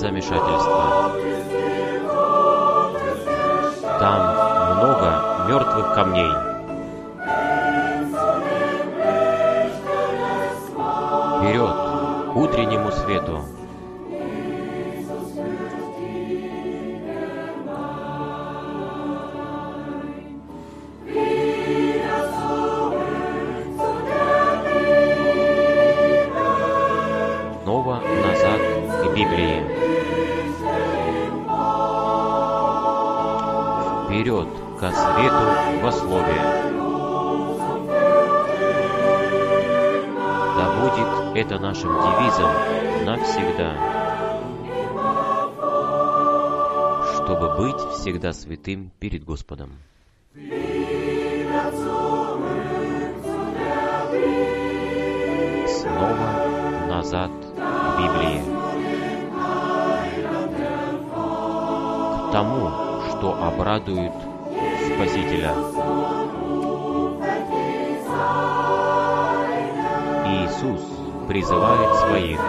замешательства. Там много мертвых камней. Всегда святым перед Господом. Снова назад к Библии. К тому, что обрадует Спасителя. Иисус призывает своих.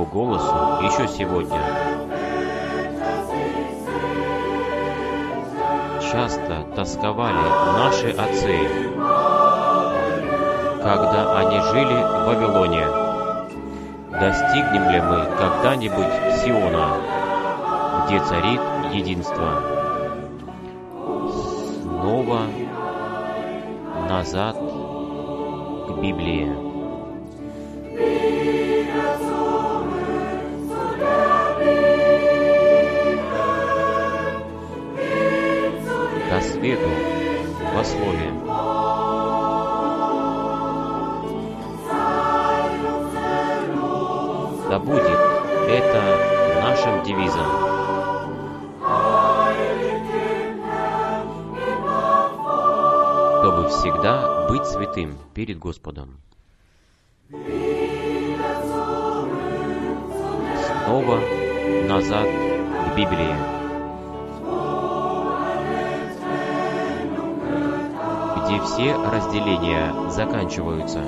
Его голосу еще сегодня. Часто тосковали наши отцы, когда они жили в Вавилоне. Достигнем ли мы когда-нибудь Сиона, где царит единство? Снова назад к Библии. Свету во слове. Да будет это нашим девизом. Чтобы всегда быть святым перед Господом. Снова назад к Библии. Где все разделения заканчиваются.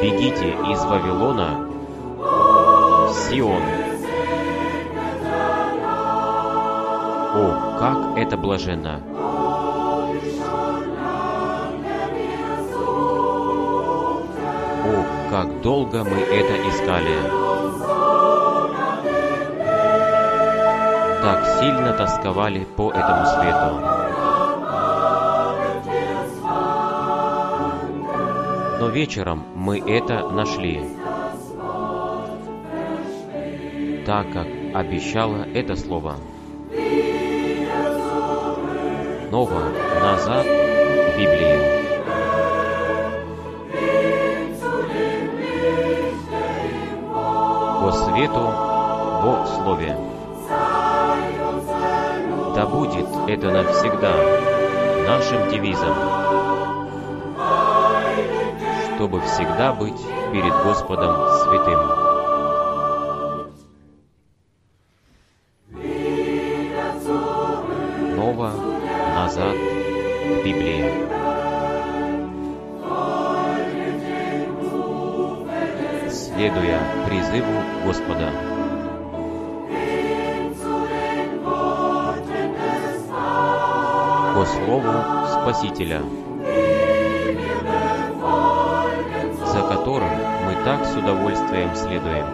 Бегите из Вавилона в Сион. О, как это блаженно! О, как долго мы это искали! Сильно тосковали по этому свету. Но вечером мы это нашли, так как обещало это слово. Снова назад к Библии. По свету во слове. Да будет это навсегда нашим девизом, чтобы всегда быть перед Господом святым. По слову Спасителя, за которым мы так с удовольствием следуем.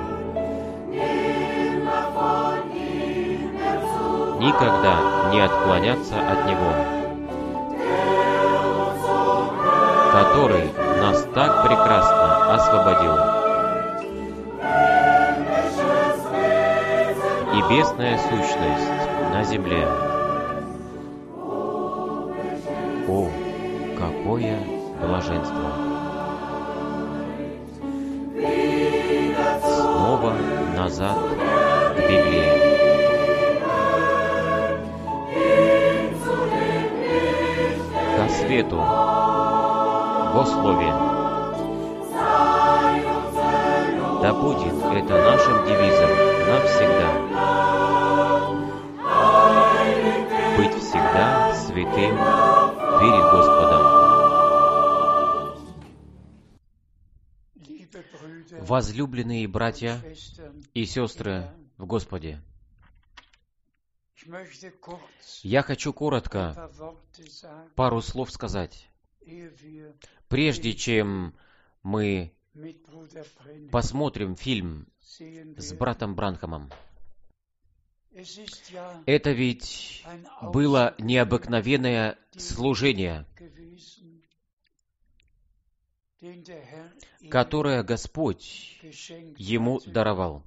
Никогда не отклоняться от Него, который нас так прекрасно освободил. Небесная сущность на земле. мировое блаженство. Снова назад к Библии. Ко свету, во слове. Возлюбленные братья и сестры в Господе, я хочу коротко пару слов сказать, прежде чем мы посмотрим фильм с братом Бранхамом. Это ведь было необыкновенное служение, которое Господь ему даровал.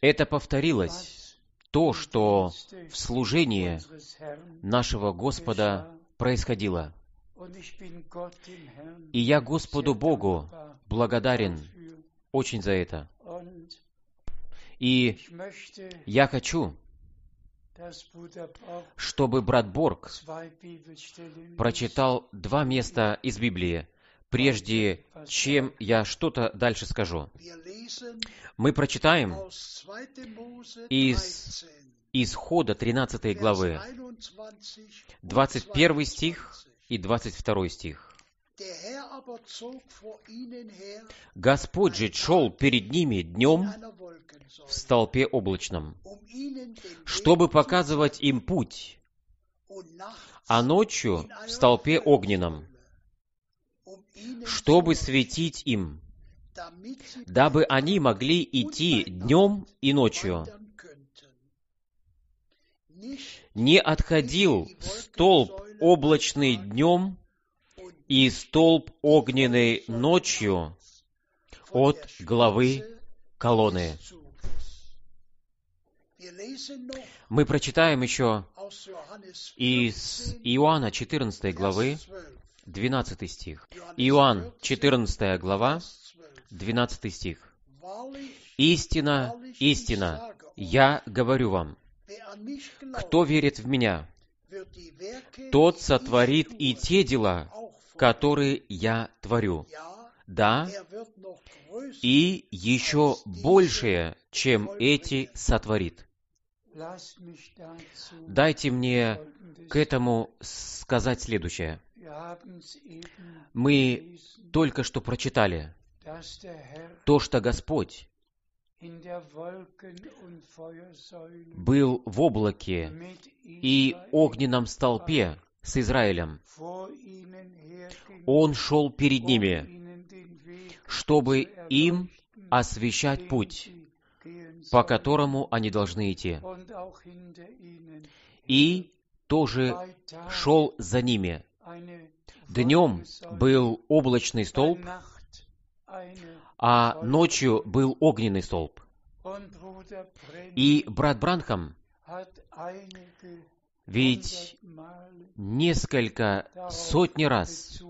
Это повторилось, то, что в служении нашего Господа происходило. И я Господу Богу благодарен очень за это. И я хочу, чтобы брат Борг прочитал два места из Библии, прежде чем я что-то дальше скажу. Мы прочитаем из Исхода 13 главы, 21 стих и 22 стих. Господь же шел перед ними днем в столпе облачном, чтобы показывать им путь, а ночью в столпе огненном, чтобы светить им, дабы они могли идти днем и ночью. Не отходил столб облачный днем и столб огненный ночью от главы колонны. Мы прочитаем еще из Иоанна 14 главы 12 стих. Иоанн 14 глава 12 стих. «Истина, истина, я говорю вам, кто верит в Меня, тот сотворит и те дела, которые я творю. Да, и еще большее, чем эти сотворит. Дайте мне к этому сказать следующее. Мы только что прочитали то, что Господь был в облаке и огненном столпе с Израилем. Он шел перед ними, чтобы им освещать путь, по которому они должны идти. И тоже шел за ними. Днем был облачный столб, а ночью был огненный столб. И брат Бранхам ведь несколько сотни раз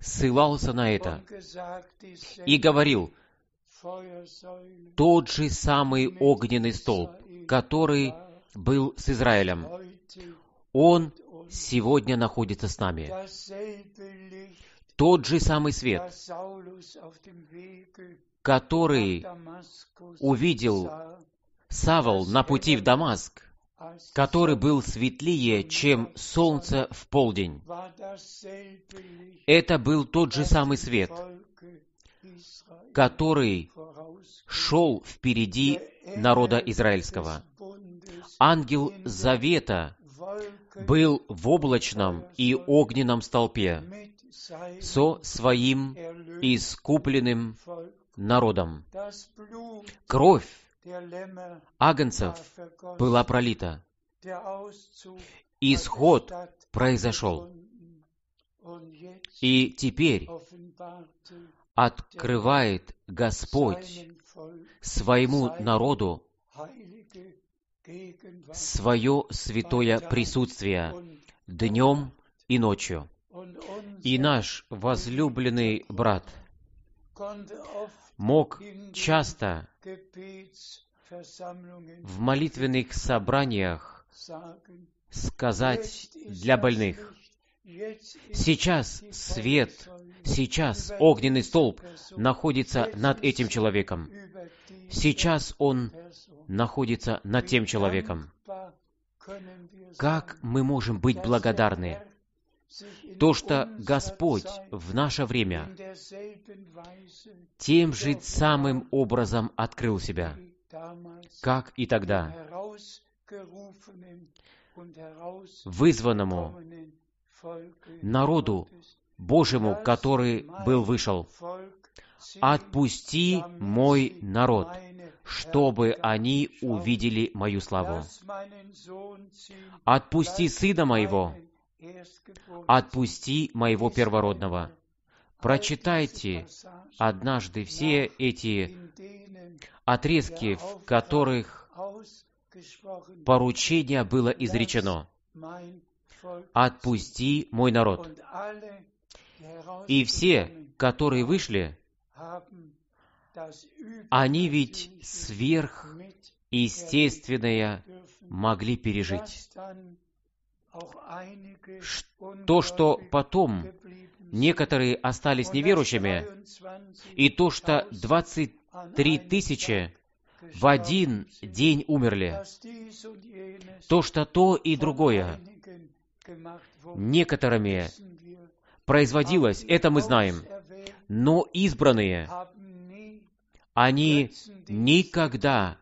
ссылался на это и говорил, тот же самый огненный столб, который был с Израилем, он сегодня находится с нами. Тот же самый свет, который увидел Савол на пути в Дамаск, который был светлее, чем солнце в полдень. Это был тот же самый свет, который шел впереди народа израильского. Ангел Завета был в облачном и огненном столпе со своим искупленным народом. Кровь агнцев была пролита. Исход произошел. И теперь открывает Господь своему народу свое святое присутствие днем и ночью. И наш возлюбленный брат мог часто в молитвенных собраниях сказать для больных. Сейчас свет, сейчас огненный столб находится над этим человеком. Сейчас он находится над тем человеком. Как мы можем быть благодарны? То, что Господь в наше время тем же самым образом открыл себя, как и тогда, вызванному народу Божьему, который был вышел. «Отпусти мой народ, чтобы они увидели мою славу. Отпусти сына моего, отпусти моего первородного». Прочитайте однажды все эти отрезки, в которых поручение было изречено. «Отпусти мой народ». И все, которые вышли, они ведь сверхъестественное могли пережить. То, что потом некоторые остались неверующими, и то, что 23 тысячи в один день умерли, то, что то и другое некоторыми производилось, это мы знаем. Но избранные, они никогда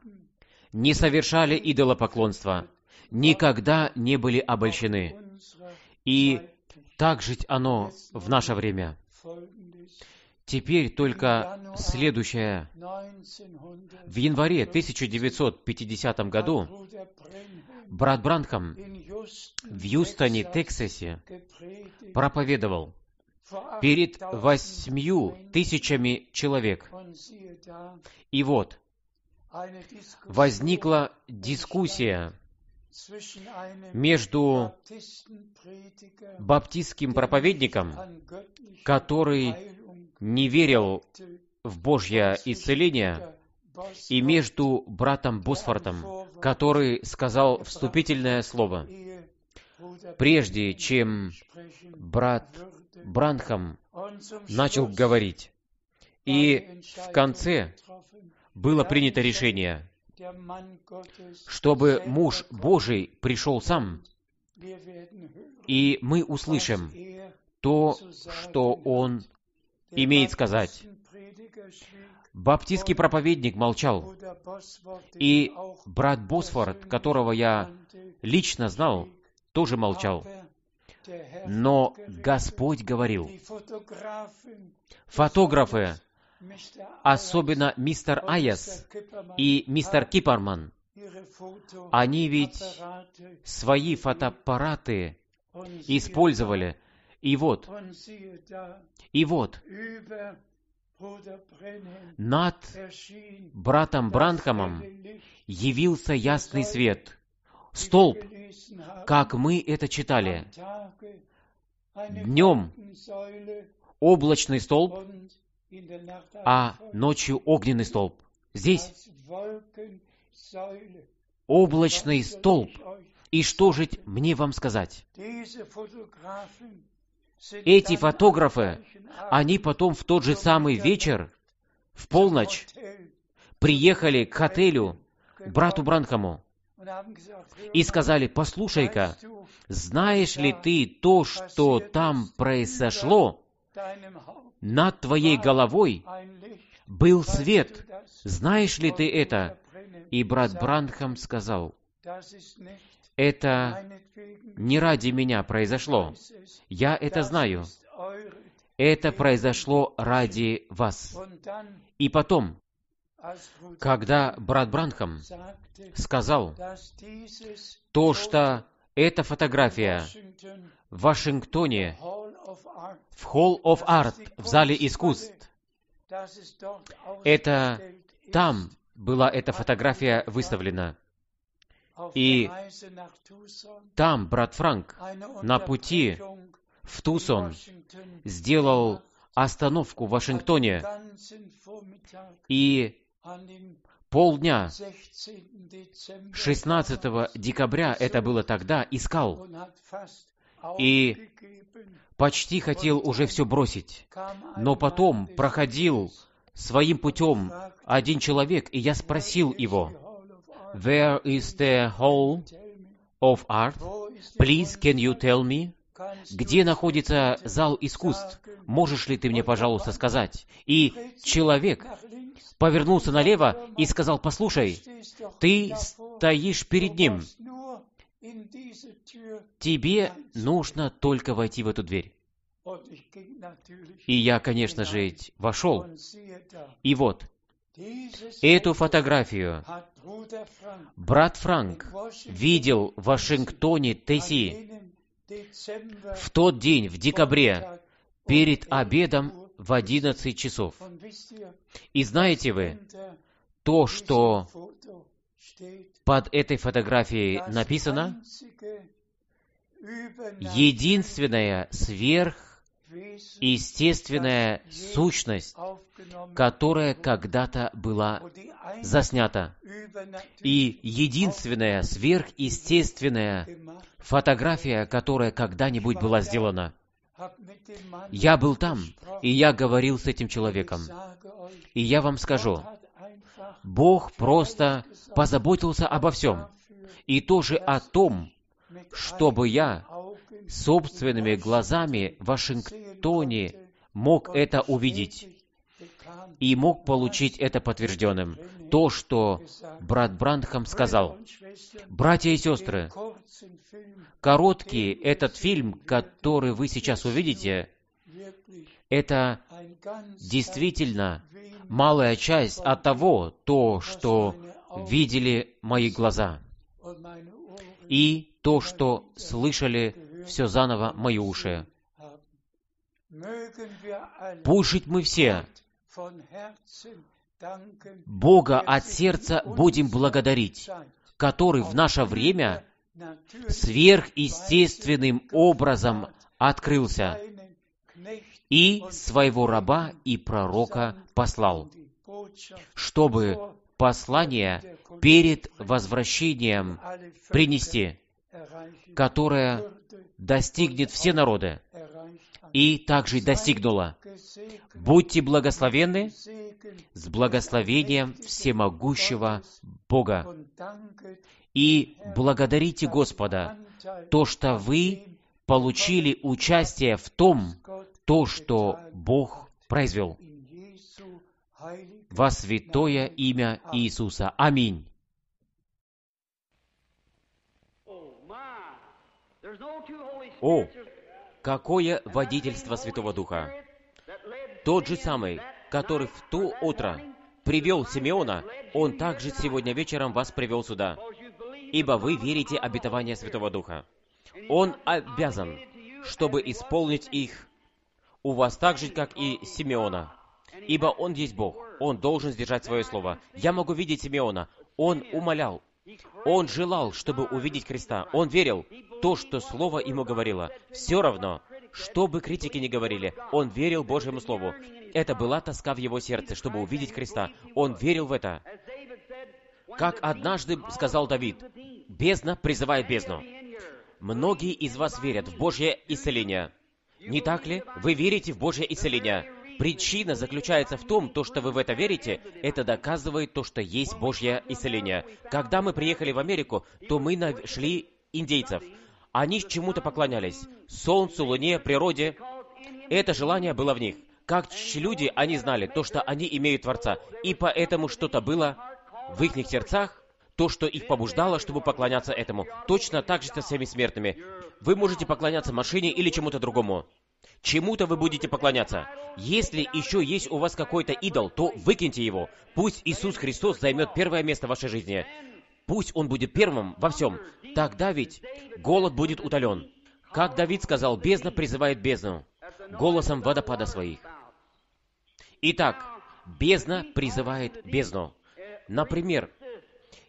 не совершали идолопоклонства, никогда не были обольщены. И так жить оно в наше время. Теперь только следующее. В январе 1950 году брат Бранхам в Юстоне, Тексасе, проповедовал перед восьмью тысячами человек. И вот, возникла дискуссия между баптистским проповедником, который не верил в Божье исцеление, и между братом Босфортом, который сказал вступительное слово. Прежде чем брат Бранхам начал говорить. И в конце было принято решение, чтобы муж Божий пришел сам, и мы услышим то, что он имеет сказать. Баптистский проповедник молчал, и брат Босфорд, которого я лично знал, тоже молчал. Но Господь говорил. Фотографы, особенно мистер Айес и мистер Киперман, они ведь свои фотоаппараты использовали. И вот, и вот, над братом Бранхамом явился ясный свет, столб, как мы это читали. Днем облачный столб, а ночью огненный столб. Здесь облачный столб. И что же мне вам сказать? Эти фотографы, они потом в тот же самый вечер, в полночь, приехали к отелю брату Бранхаму и сказали, послушай-ка, знаешь ли ты то, что там произошло? Над твоей головой был свет. Знаешь ли ты это? И брат Бранхам сказал, это не ради меня произошло. Я это знаю. Это произошло ради вас. И потом, когда брат Бранхам сказал то, что эта фотография в Вашингтоне, в Hall of Art, в зале искусств, это там была эта фотография выставлена. И там брат Франк на пути в Тусон сделал остановку в Вашингтоне. И полдня 16 декабря, это было тогда, искал и почти хотел уже все бросить. Но потом проходил своим путем один человек, и я спросил его, «Where is the hall of art? Please, can you tell me?» Где находится зал искусств? Можешь ли ты мне, пожалуйста, сказать? И человек повернулся налево и сказал, послушай, ты стоишь перед ним. Тебе нужно только войти в эту дверь. И я, конечно же, вошел. И вот, эту фотографию брат Франк видел в Вашингтоне, Тесси, в тот день, в декабре, перед обедом в 11 часов. И знаете вы, то, что под этой фотографией написано, единственная сверхъестественная сущность, которая когда-то была заснята, и единственная сверхъестественная фотография, которая когда-нибудь была сделана. Я был там, и я говорил с этим человеком. И я вам скажу, Бог просто позаботился обо всем. И тоже о том, чтобы я собственными глазами в Вашингтоне мог это увидеть и мог получить это подтвержденным. То, что брат Брандхам сказал. Братья и сестры, короткий этот фильм, который вы сейчас увидите, это действительно малая часть от того, то, что видели мои глаза, и то, что слышали все заново мои уши. Пусть мы все Бога от сердца будем благодарить, который в наше время сверхъестественным образом открылся и своего раба и пророка послал, чтобы послание перед возвращением принести, которое достигнет все народы, и также достигнула. Будьте благословенны с благословением всемогущего Бога. И благодарите Господа, то, что вы получили участие в том, то, что Бог произвел. Во святое имя Иисуса. Аминь. О, какое водительство Святого Духа! Тот же самый, который в то утро привел Симеона, он также сегодня вечером вас привел сюда, ибо вы верите обетование Святого Духа. Он обязан, чтобы исполнить их у вас так же, как и Симеона. Ибо он есть Бог, он должен сдержать свое слово. Я могу видеть Симеона. Он умолял, он желал, чтобы увидеть креста. Он верил то, что Слово ему говорило. Все равно, что бы критики не говорили, он верил Божьему Слову. Это была тоска в его сердце, чтобы увидеть креста. Он верил в это. Как однажды сказал Давид, «Бездна призывает бездну». Многие из вас верят в Божье исцеление. Не так ли? Вы верите в Божье исцеление. Причина заключается в том, то, что вы в это верите, это доказывает то, что есть Божье исцеление. Когда мы приехали в Америку, то мы нашли индейцев. Они чему-то поклонялись. Солнцу, луне, природе. Это желание было в них. Как люди, они знали то, что они имеют Творца. И поэтому что-то было в их сердцах, то, что их побуждало, чтобы поклоняться этому. Точно так же со всеми смертными. Вы можете поклоняться машине или чему-то другому. Чему-то вы будете поклоняться. Если еще есть у вас какой-то идол, то выкиньте его. Пусть Иисус Христос займет первое место в вашей жизни. Пусть Он будет первым во всем. Тогда ведь голод будет утолен. Как Давид сказал, бездна призывает бездну голосом водопада своих. Итак, бездна призывает бездну. Например,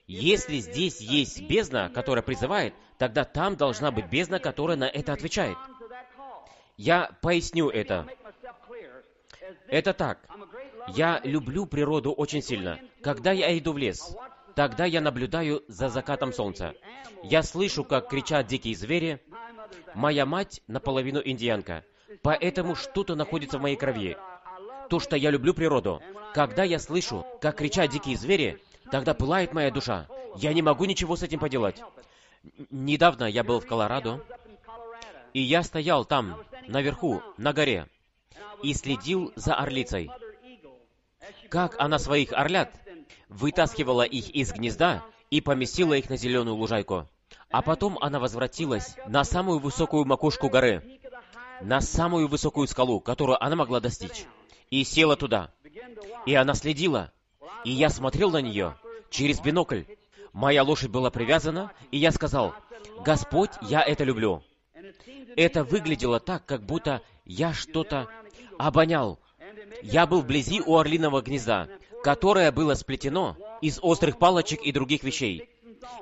если здесь есть бездна, которая призывает, тогда там должна быть бездна, которая на это отвечает. Я поясню это. Это так. Я люблю природу очень сильно. Когда я иду в лес, тогда я наблюдаю за закатом солнца. Я слышу, как кричат дикие звери. Моя мать наполовину индианка, поэтому что-то находится в моей крови. То, что я люблю природу. Когда я слышу, как кричат дикие звери, тогда пылает моя душа. Я не могу ничего с этим поделать. Недавно я был в Колорадо, и я стоял там, наверху, на горе, и следил за орлицей. Как она своих орлят вытаскивала их из гнезда и поместила их на зеленую лужайку. А потом она возвратилась на самую высокую макушку горы, на самую высокую скалу, которую она могла достичь, и села туда. И она следила, и я смотрел на нее через бинокль. Моя лошадь была привязана, и я сказал, «Господь, я это люблю». Это выглядело так, как будто я что-то обонял. Я был вблизи у орлиного гнезда, которое было сплетено из острых палочек и других вещей.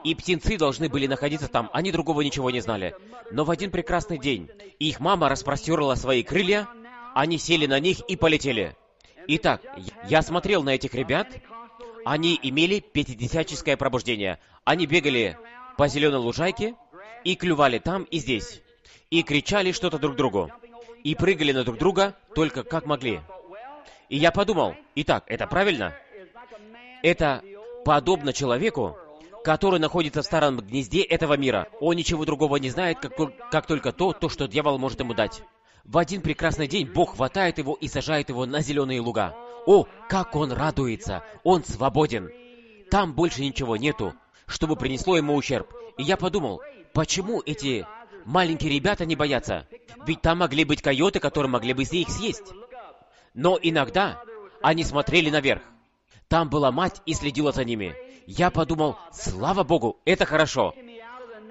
И птенцы должны были находиться там, они другого ничего не знали. Но в один прекрасный день их мама распростерла свои крылья, они сели на них и полетели. Итак, я смотрел на этих ребят, они имели пятидесяческое пробуждение. Они бегали по зеленой лужайке и клювали там и здесь, и кричали что-то друг другу, и прыгали на друг друга только как могли. И я подумал, итак, это правильно? Это подобно человеку, который находится в старом гнезде этого мира. Он ничего другого не знает, как, как только то, то, что дьявол может ему дать. В один прекрасный день Бог хватает его и сажает его на зеленые луга. О, как он радуется! Он свободен! Там больше ничего нету, чтобы принесло ему ущерб. И я подумал, почему эти маленькие ребята не боятся? Ведь там могли быть койоты, которые могли бы их съесть. Но иногда они смотрели наверх. Там была мать и следила за ними. Я подумал, слава Богу, это хорошо.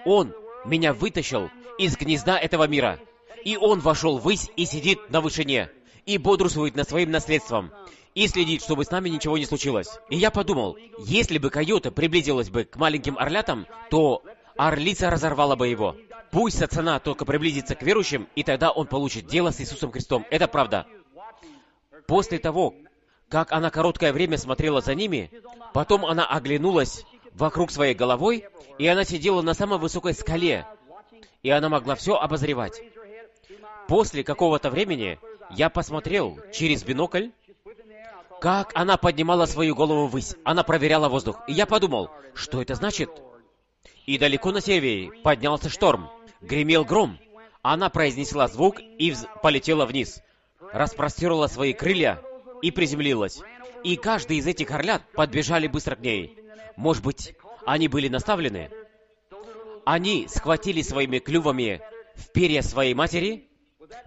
Он меня вытащил из гнезда этого мира. И он вошел ввысь и сидит на вышине. И бодрствует над своим наследством. И следит, чтобы с нами ничего не случилось. И я подумал, если бы койота приблизилась бы к маленьким орлятам, то орлица разорвала бы его. Пусть сатана только приблизится к верующим, и тогда он получит дело с Иисусом Христом. Это правда. После того, как она короткое время смотрела за ними, потом она оглянулась вокруг своей головой, и она сидела на самой высокой скале, и она могла все обозревать. После какого-то времени я посмотрел через бинокль, как она поднимала свою голову ввысь. Она проверяла воздух. И я подумал, что это значит? И далеко на севере поднялся шторм. Гремел гром. Она произнесла звук и вз... полетела вниз распростерла свои крылья и приземлилась. И каждый из этих орлят подбежали быстро к ней. Может быть, они были наставлены? Они схватили своими клювами в перья своей матери,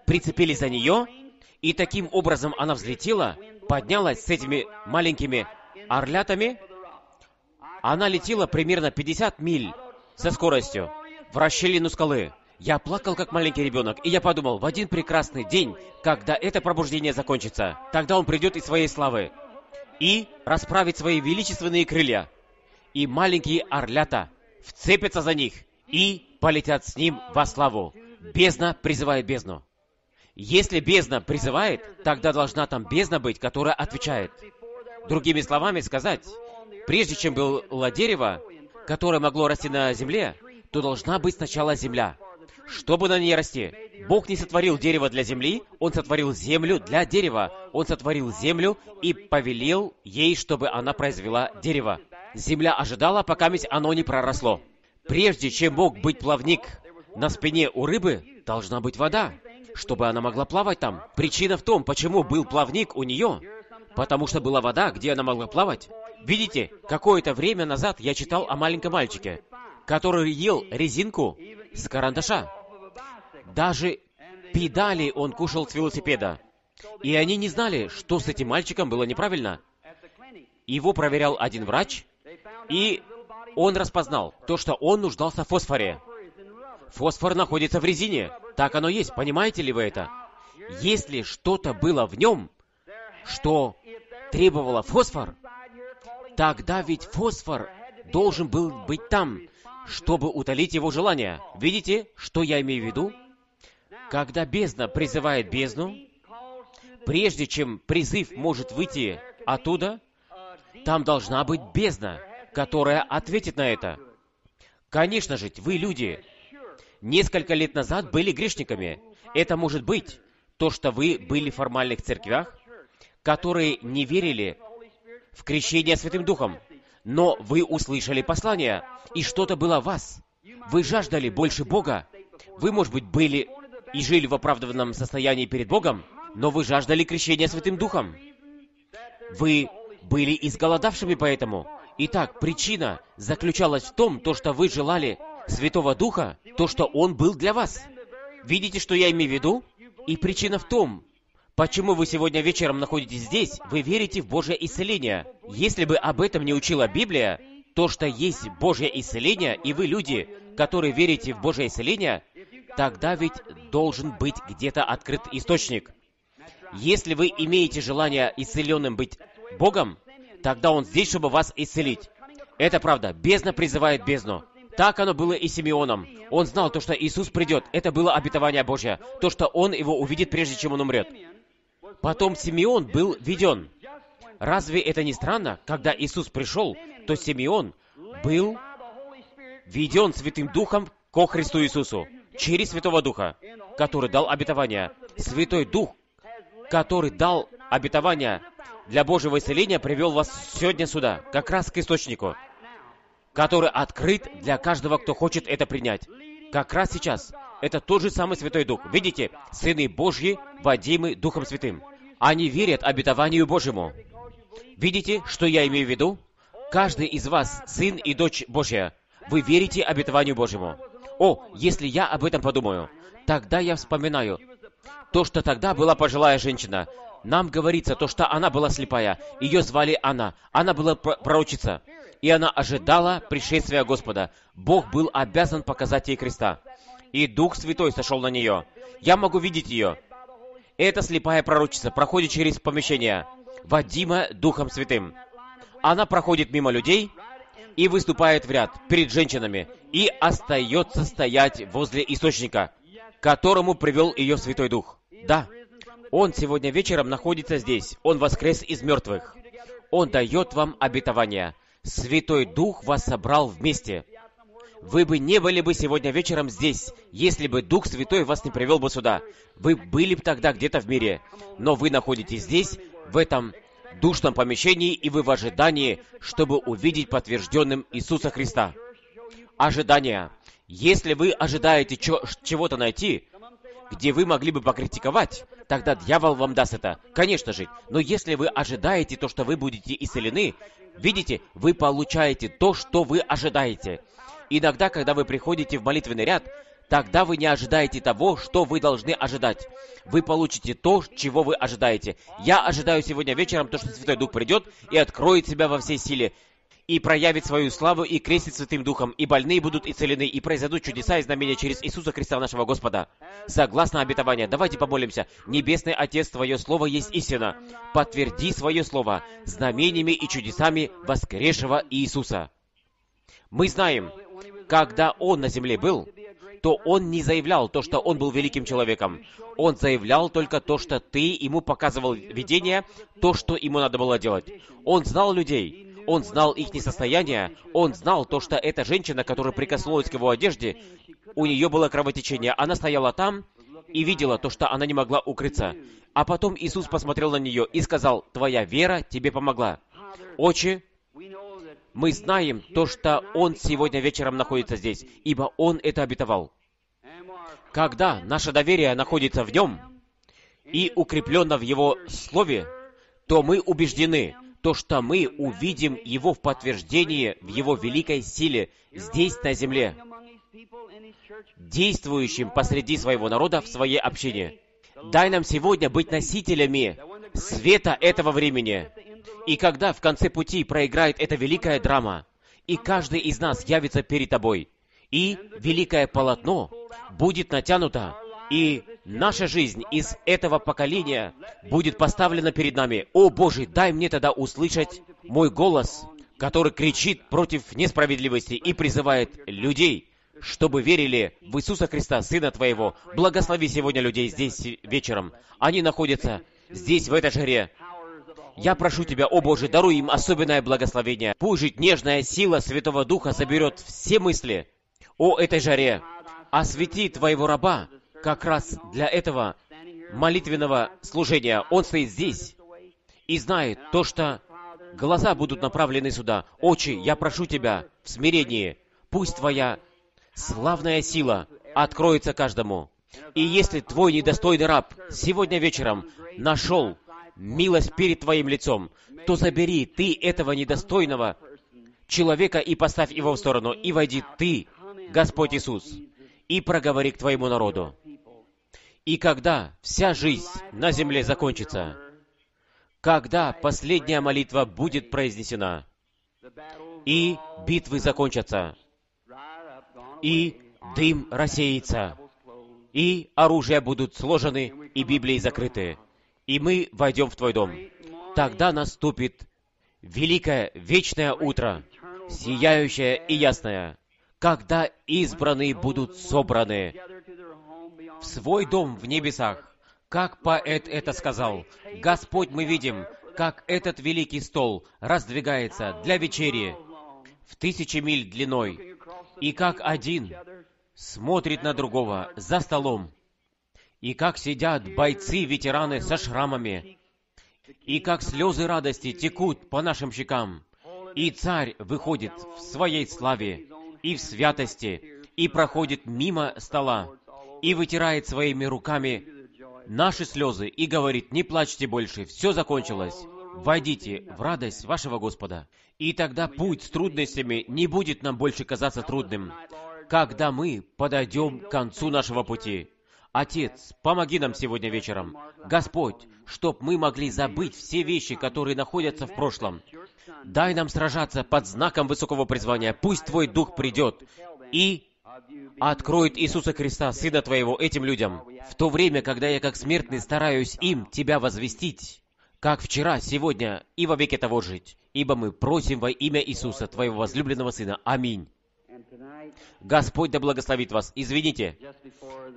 прицепились за нее, и таким образом она взлетела, поднялась с этими маленькими орлятами. Она летела примерно 50 миль со скоростью в расщелину скалы. Я плакал, как маленький ребенок, и я подумал, в один прекрасный день, когда это пробуждение закончится, тогда он придет из своей славы и расправит свои величественные крылья, и маленькие орлята вцепятся за них и полетят с ним во славу. Бездна призывает бездну. Если бездна призывает, тогда должна там бездна быть, которая отвечает. Другими словами сказать, прежде чем было дерево, которое могло расти на земле, то должна быть сначала земля чтобы на ней расти. Бог не сотворил дерево для земли, Он сотворил землю для дерева. Он сотворил землю и повелел ей, чтобы она произвела дерево. Земля ожидала, пока оно не проросло. Прежде чем мог быть плавник на спине у рыбы, должна быть вода, чтобы она могла плавать там. Причина в том, почему был плавник у нее, потому что была вода, где она могла плавать. Видите, какое-то время назад я читал о маленьком мальчике, который ел резинку с карандаша. Даже педали он кушал с велосипеда. И они не знали, что с этим мальчиком было неправильно. Его проверял один врач, и он распознал то, что он нуждался в фосфоре. Фосфор находится в резине. Так оно есть, понимаете ли вы это? Если что-то было в нем, что требовало фосфор, тогда ведь фосфор должен был быть там, чтобы утолить его желание. Видите, что я имею в виду? Когда бездна призывает бездну, прежде чем призыв может выйти оттуда, там должна быть бездна, которая ответит на это. Конечно же, вы люди. Несколько лет назад были грешниками. Это может быть то, что вы были в формальных церквях, которые не верили в крещение Святым Духом, но вы услышали послание, и что-то было в вас. Вы жаждали больше Бога. Вы, может быть, были и жили в оправданном состоянии перед Богом, но вы жаждали крещения Святым Духом. Вы были изголодавшими поэтому. Итак, причина заключалась в том, то, что вы желали Святого Духа, то, что Он был для вас. Видите, что я имею в виду? И причина в том, почему вы сегодня вечером находитесь здесь, вы верите в Божье исцеление. Если бы об этом не учила Библия, то, что есть Божье исцеление, и вы люди, которые верите в Божье исцеление, тогда ведь должен быть где-то открыт источник. Если вы имеете желание исцеленным быть Богом, тогда Он здесь, чтобы вас исцелить. Это правда. Бездна призывает бездну. Так оно было и Симеоном. Он знал то, что Иисус придет. Это было обетование Божье. То, что он его увидит, прежде чем он умрет. Потом Симеон был введен. Разве это не странно? Когда Иисус пришел, то Симеон был введен Святым Духом ко Христу Иисусу через Святого Духа, который дал обетование. Святой Дух, который дал обетование для Божьего исцеления, привел вас сегодня сюда, как раз к источнику который открыт для каждого, кто хочет это принять. Как раз сейчас. Это тот же самый Святой Дух. Видите, сыны Божьи, водимы Духом Святым. Они верят обетованию Божьему. Видите, что я имею в виду? Каждый из вас сын и дочь Божья. Вы верите обетованию Божьему. О, если я об этом подумаю, тогда я вспоминаю то, что тогда была пожилая женщина. Нам говорится то, что она была слепая. Ее звали Анна. Она была пророчица и она ожидала пришествия Господа. Бог был обязан показать ей креста. И Дух Святой сошел на нее. Я могу видеть ее. Эта слепая пророчица проходит через помещение, водима Духом Святым. Она проходит мимо людей и выступает в ряд перед женщинами и остается стоять возле источника, которому привел ее Святой Дух. Да, Он сегодня вечером находится здесь. Он воскрес из мертвых. Он дает вам обетование. Святой Дух вас собрал вместе. Вы бы не были бы сегодня вечером здесь, если бы Дух Святой вас не привел бы сюда. Вы были бы тогда где-то в мире. Но вы находитесь здесь, в этом душном помещении, и вы в ожидании, чтобы увидеть подтвержденным Иисуса Христа. Ожидание. Если вы ожидаете чего-то найти, где вы могли бы покритиковать, тогда дьявол вам даст это. Конечно же. Но если вы ожидаете то, что вы будете исцелены, Видите, вы получаете то, что вы ожидаете. Иногда, когда вы приходите в молитвенный ряд, тогда вы не ожидаете того, что вы должны ожидать. Вы получите то, чего вы ожидаете. Я ожидаю сегодня вечером то, что Святой Дух придет и откроет себя во всей силе и проявит свою славу и крестит Святым Духом, и больные будут исцелены, и произойдут чудеса и знамения через Иисуса Христа нашего Господа. Согласно обетованию, давайте помолимся. Небесный Отец, Твое Слово есть истина. Подтверди Свое Слово знамениями и чудесами воскресшего Иисуса. Мы знаем, когда Он на земле был, то Он не заявлял то, что Он был великим человеком. Он заявлял только то, что Ты Ему показывал видение, то, что Ему надо было делать. Он знал людей, он знал их состояние, он знал то, что эта женщина, которая прикоснулась к его одежде, у нее было кровотечение. Она стояла там и видела то, что она не могла укрыться. А потом Иисус посмотрел на нее и сказал, «Твоя вера тебе помогла». Отче, мы знаем то, что Он сегодня вечером находится здесь, ибо Он это обетовал. Когда наше доверие находится в Нем и укреплено в Его Слове, то мы убеждены, то, что мы увидим Его в подтверждении в Его великой силе здесь, на земле, действующим посреди своего народа в своей общине. Дай нам сегодня быть носителями света этого времени. И когда в конце пути проиграет эта великая драма, и каждый из нас явится перед Тобой, и великое полотно будет натянуто, и наша жизнь из этого поколения будет поставлена перед нами. О Боже, дай мне тогда услышать мой голос, который кричит против несправедливости и призывает людей, чтобы верили в Иисуса Христа, Сына Твоего. Благослови сегодня людей здесь вечером. Они находятся здесь, в этой жаре. Я прошу Тебя, о Боже, даруй им особенное благословение. Пусть жить нежная сила Святого Духа заберет все мысли о этой жаре. Освети Твоего раба как раз для этого молитвенного служения. Он стоит здесь и знает то, что глаза будут направлены сюда. Очи, я прошу Тебя в смирении, пусть Твоя славная сила откроется каждому. И если Твой недостойный раб сегодня вечером нашел милость перед Твоим лицом, то забери Ты этого недостойного человека и поставь его в сторону, и войди Ты, Господь Иисус, и проговори к Твоему народу. И когда вся жизнь на земле закончится, когда последняя молитва будет произнесена, и битвы закончатся, и дым рассеется, и оружия будут сложены, и Библии закрыты, и мы войдем в Твой дом. Тогда наступит великое вечное утро, сияющее и ясное, когда избранные будут собраны в свой дом в небесах. Как поэт это сказал, Господь, мы видим, как этот великий стол раздвигается для вечери в тысячи миль длиной, и как один смотрит на другого за столом, и как сидят бойцы-ветераны со шрамами, и как слезы радости текут по нашим щекам, и царь выходит в своей славе и в святости, и проходит мимо стола, и вытирает своими руками наши слезы и говорит, не плачьте больше, все закончилось. Войдите в радость вашего Господа. И тогда путь с трудностями не будет нам больше казаться трудным, когда мы подойдем к концу нашего пути. Отец, помоги нам сегодня вечером. Господь, чтоб мы могли забыть все вещи, которые находятся в прошлом. Дай нам сражаться под знаком высокого призвания. Пусть Твой Дух придет и откроет Иисуса Христа, Сына Твоего, этим людям, в то время, когда я как смертный стараюсь им Тебя возвестить, как вчера, сегодня и во веки того жить. Ибо мы просим во имя Иисуса, Твоего возлюбленного Сына. Аминь. Господь да благословит вас. Извините,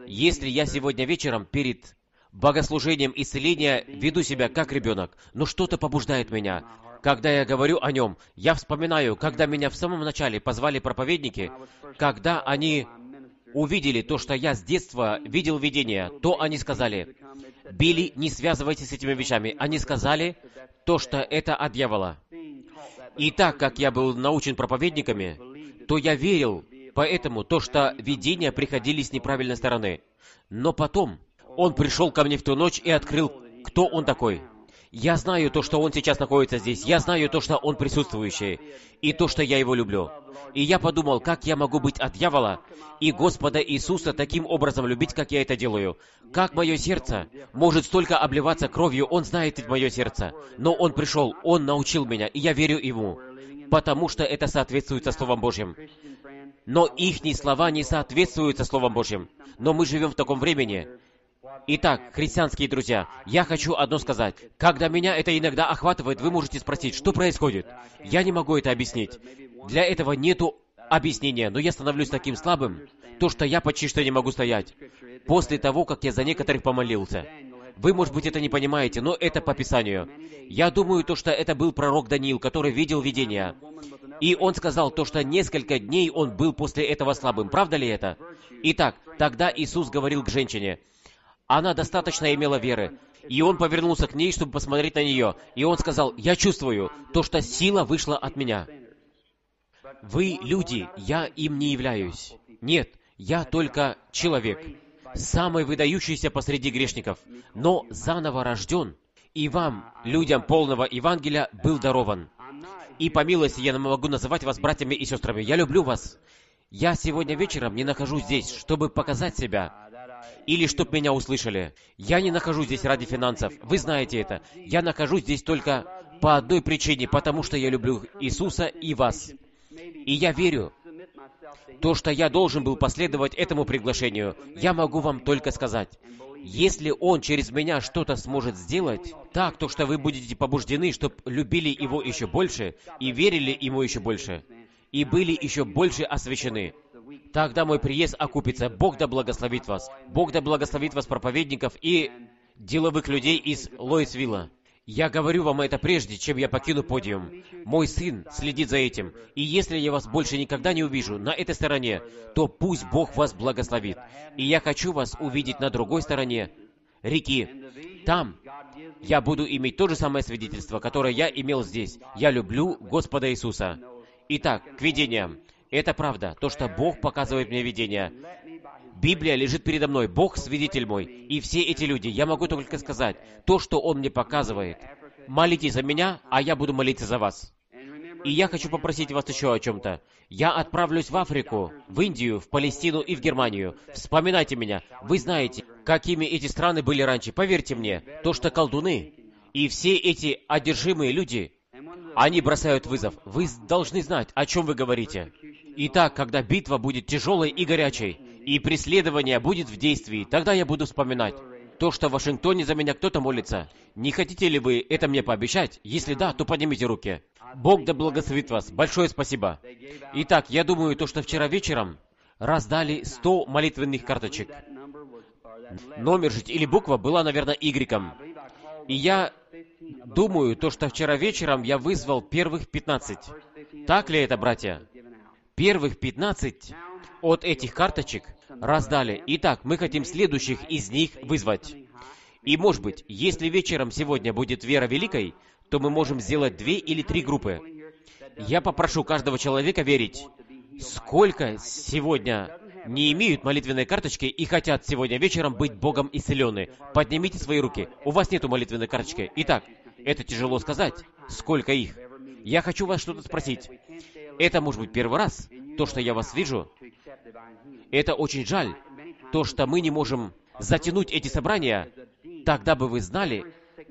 если я сегодня вечером перед богослужением исцеления веду себя как ребенок, но что-то побуждает меня. Когда я говорю о нем, я вспоминаю, когда меня в самом начале позвали проповедники, когда они увидели то, что я с детства видел видение, то они сказали, «Билли, не связывайтесь с этими вещами». Они сказали то, что это от дьявола. И так как я был научен проповедниками, то я верил, поэтому то, что видения приходили с неправильной стороны. Но потом он пришел ко мне в ту ночь и открыл, кто он такой. Я знаю то, что он сейчас находится здесь. Я знаю то, что он присутствующий. И то, что я его люблю. И я подумал, как я могу быть от дьявола и Господа Иисуса таким образом любить, как я это делаю. Как мое сердце может столько обливаться кровью, он знает ведь мое сердце. Но он пришел, он научил меня, и я верю ему. Потому что это соответствует со Словом Божьим. Но ихние слова не соответствуют со Словом Божьим. Но мы живем в таком времени, Итак, христианские друзья, я хочу одно сказать. Когда меня это иногда охватывает, вы можете спросить, что происходит? Я не могу это объяснить. Для этого нету объяснения, но я становлюсь таким слабым, то, что я почти что не могу стоять, после того, как я за некоторых помолился. Вы, может быть, это не понимаете, но это по Писанию. Я думаю, то, что это был пророк Даниил, который видел видение. И он сказал то, что несколько дней он был после этого слабым. Правда ли это? Итак, тогда Иисус говорил к женщине, она достаточно имела веры. И он повернулся к ней, чтобы посмотреть на нее. И он сказал, я чувствую то, что сила вышла от меня. Вы люди, я им не являюсь. Нет, я только человек, самый выдающийся посреди грешников, но заново рожден, и вам, людям полного Евангелия, был дарован. И по милости я могу называть вас братьями и сестрами. Я люблю вас. Я сегодня вечером не нахожусь здесь, чтобы показать себя, или чтоб меня услышали. Я не нахожусь здесь ради финансов. Вы знаете это. Я нахожусь здесь только по одной причине, потому что я люблю Иисуса и вас. И я верю, то, что я должен был последовать этому приглашению, я могу вам только сказать. Если Он через меня что-то сможет сделать, так, то, что вы будете побуждены, чтобы любили Его еще больше и верили Ему еще больше, и были еще больше освящены, Тогда мой приезд окупится. Бог да благословит вас. Бог да благословит вас, проповедников, и деловых людей из Лоисвилла. Я говорю вам это прежде, чем я покину подиум. Мой сын следит за этим. И если я вас больше никогда не увижу на этой стороне, то пусть Бог вас благословит. И я хочу вас увидеть на другой стороне реки. Там я буду иметь то же самое свидетельство, которое я имел здесь. Я люблю Господа Иисуса. Итак, к видениям. Это правда, то, что Бог показывает мне видение. Библия лежит передо мной, Бог свидетель мой, и все эти люди, я могу только сказать, то, что Он мне показывает. Молитесь за меня, а я буду молиться за вас. И я хочу попросить вас еще о чем-то. Я отправлюсь в Африку, в Индию, в Палестину и в Германию. Вспоминайте меня. Вы знаете, какими эти страны были раньше. Поверьте мне, то, что колдуны и все эти одержимые люди, они бросают вызов. Вы должны знать, о чем вы говорите. Итак, когда битва будет тяжелой и горячей, и преследование будет в действии, тогда я буду вспоминать то, что в Вашингтоне за меня кто-то молится. Не хотите ли вы это мне пообещать? Если да, то поднимите руки. Бог да благословит вас. Большое спасибо. Итак, я думаю, то, что вчера вечером раздали 100 молитвенных карточек. Номер же или буква была, наверное, Y. И я думаю, то, что вчера вечером я вызвал первых 15. Так ли это, братья? Первых 15 от этих карточек раздали. Итак, мы хотим следующих из них вызвать. И, может быть, если вечером сегодня будет вера великой, то мы можем сделать две или три группы. Я попрошу каждого человека верить. Сколько сегодня не имеют молитвенной карточки и хотят сегодня вечером быть Богом исцелены? Поднимите свои руки. У вас нету молитвенной карточки. Итак, это тяжело сказать. Сколько их? Я хочу вас что-то спросить. Это может быть первый раз, то, что я вас вижу. Это очень жаль, то, что мы не можем затянуть эти собрания. Тогда бы вы знали,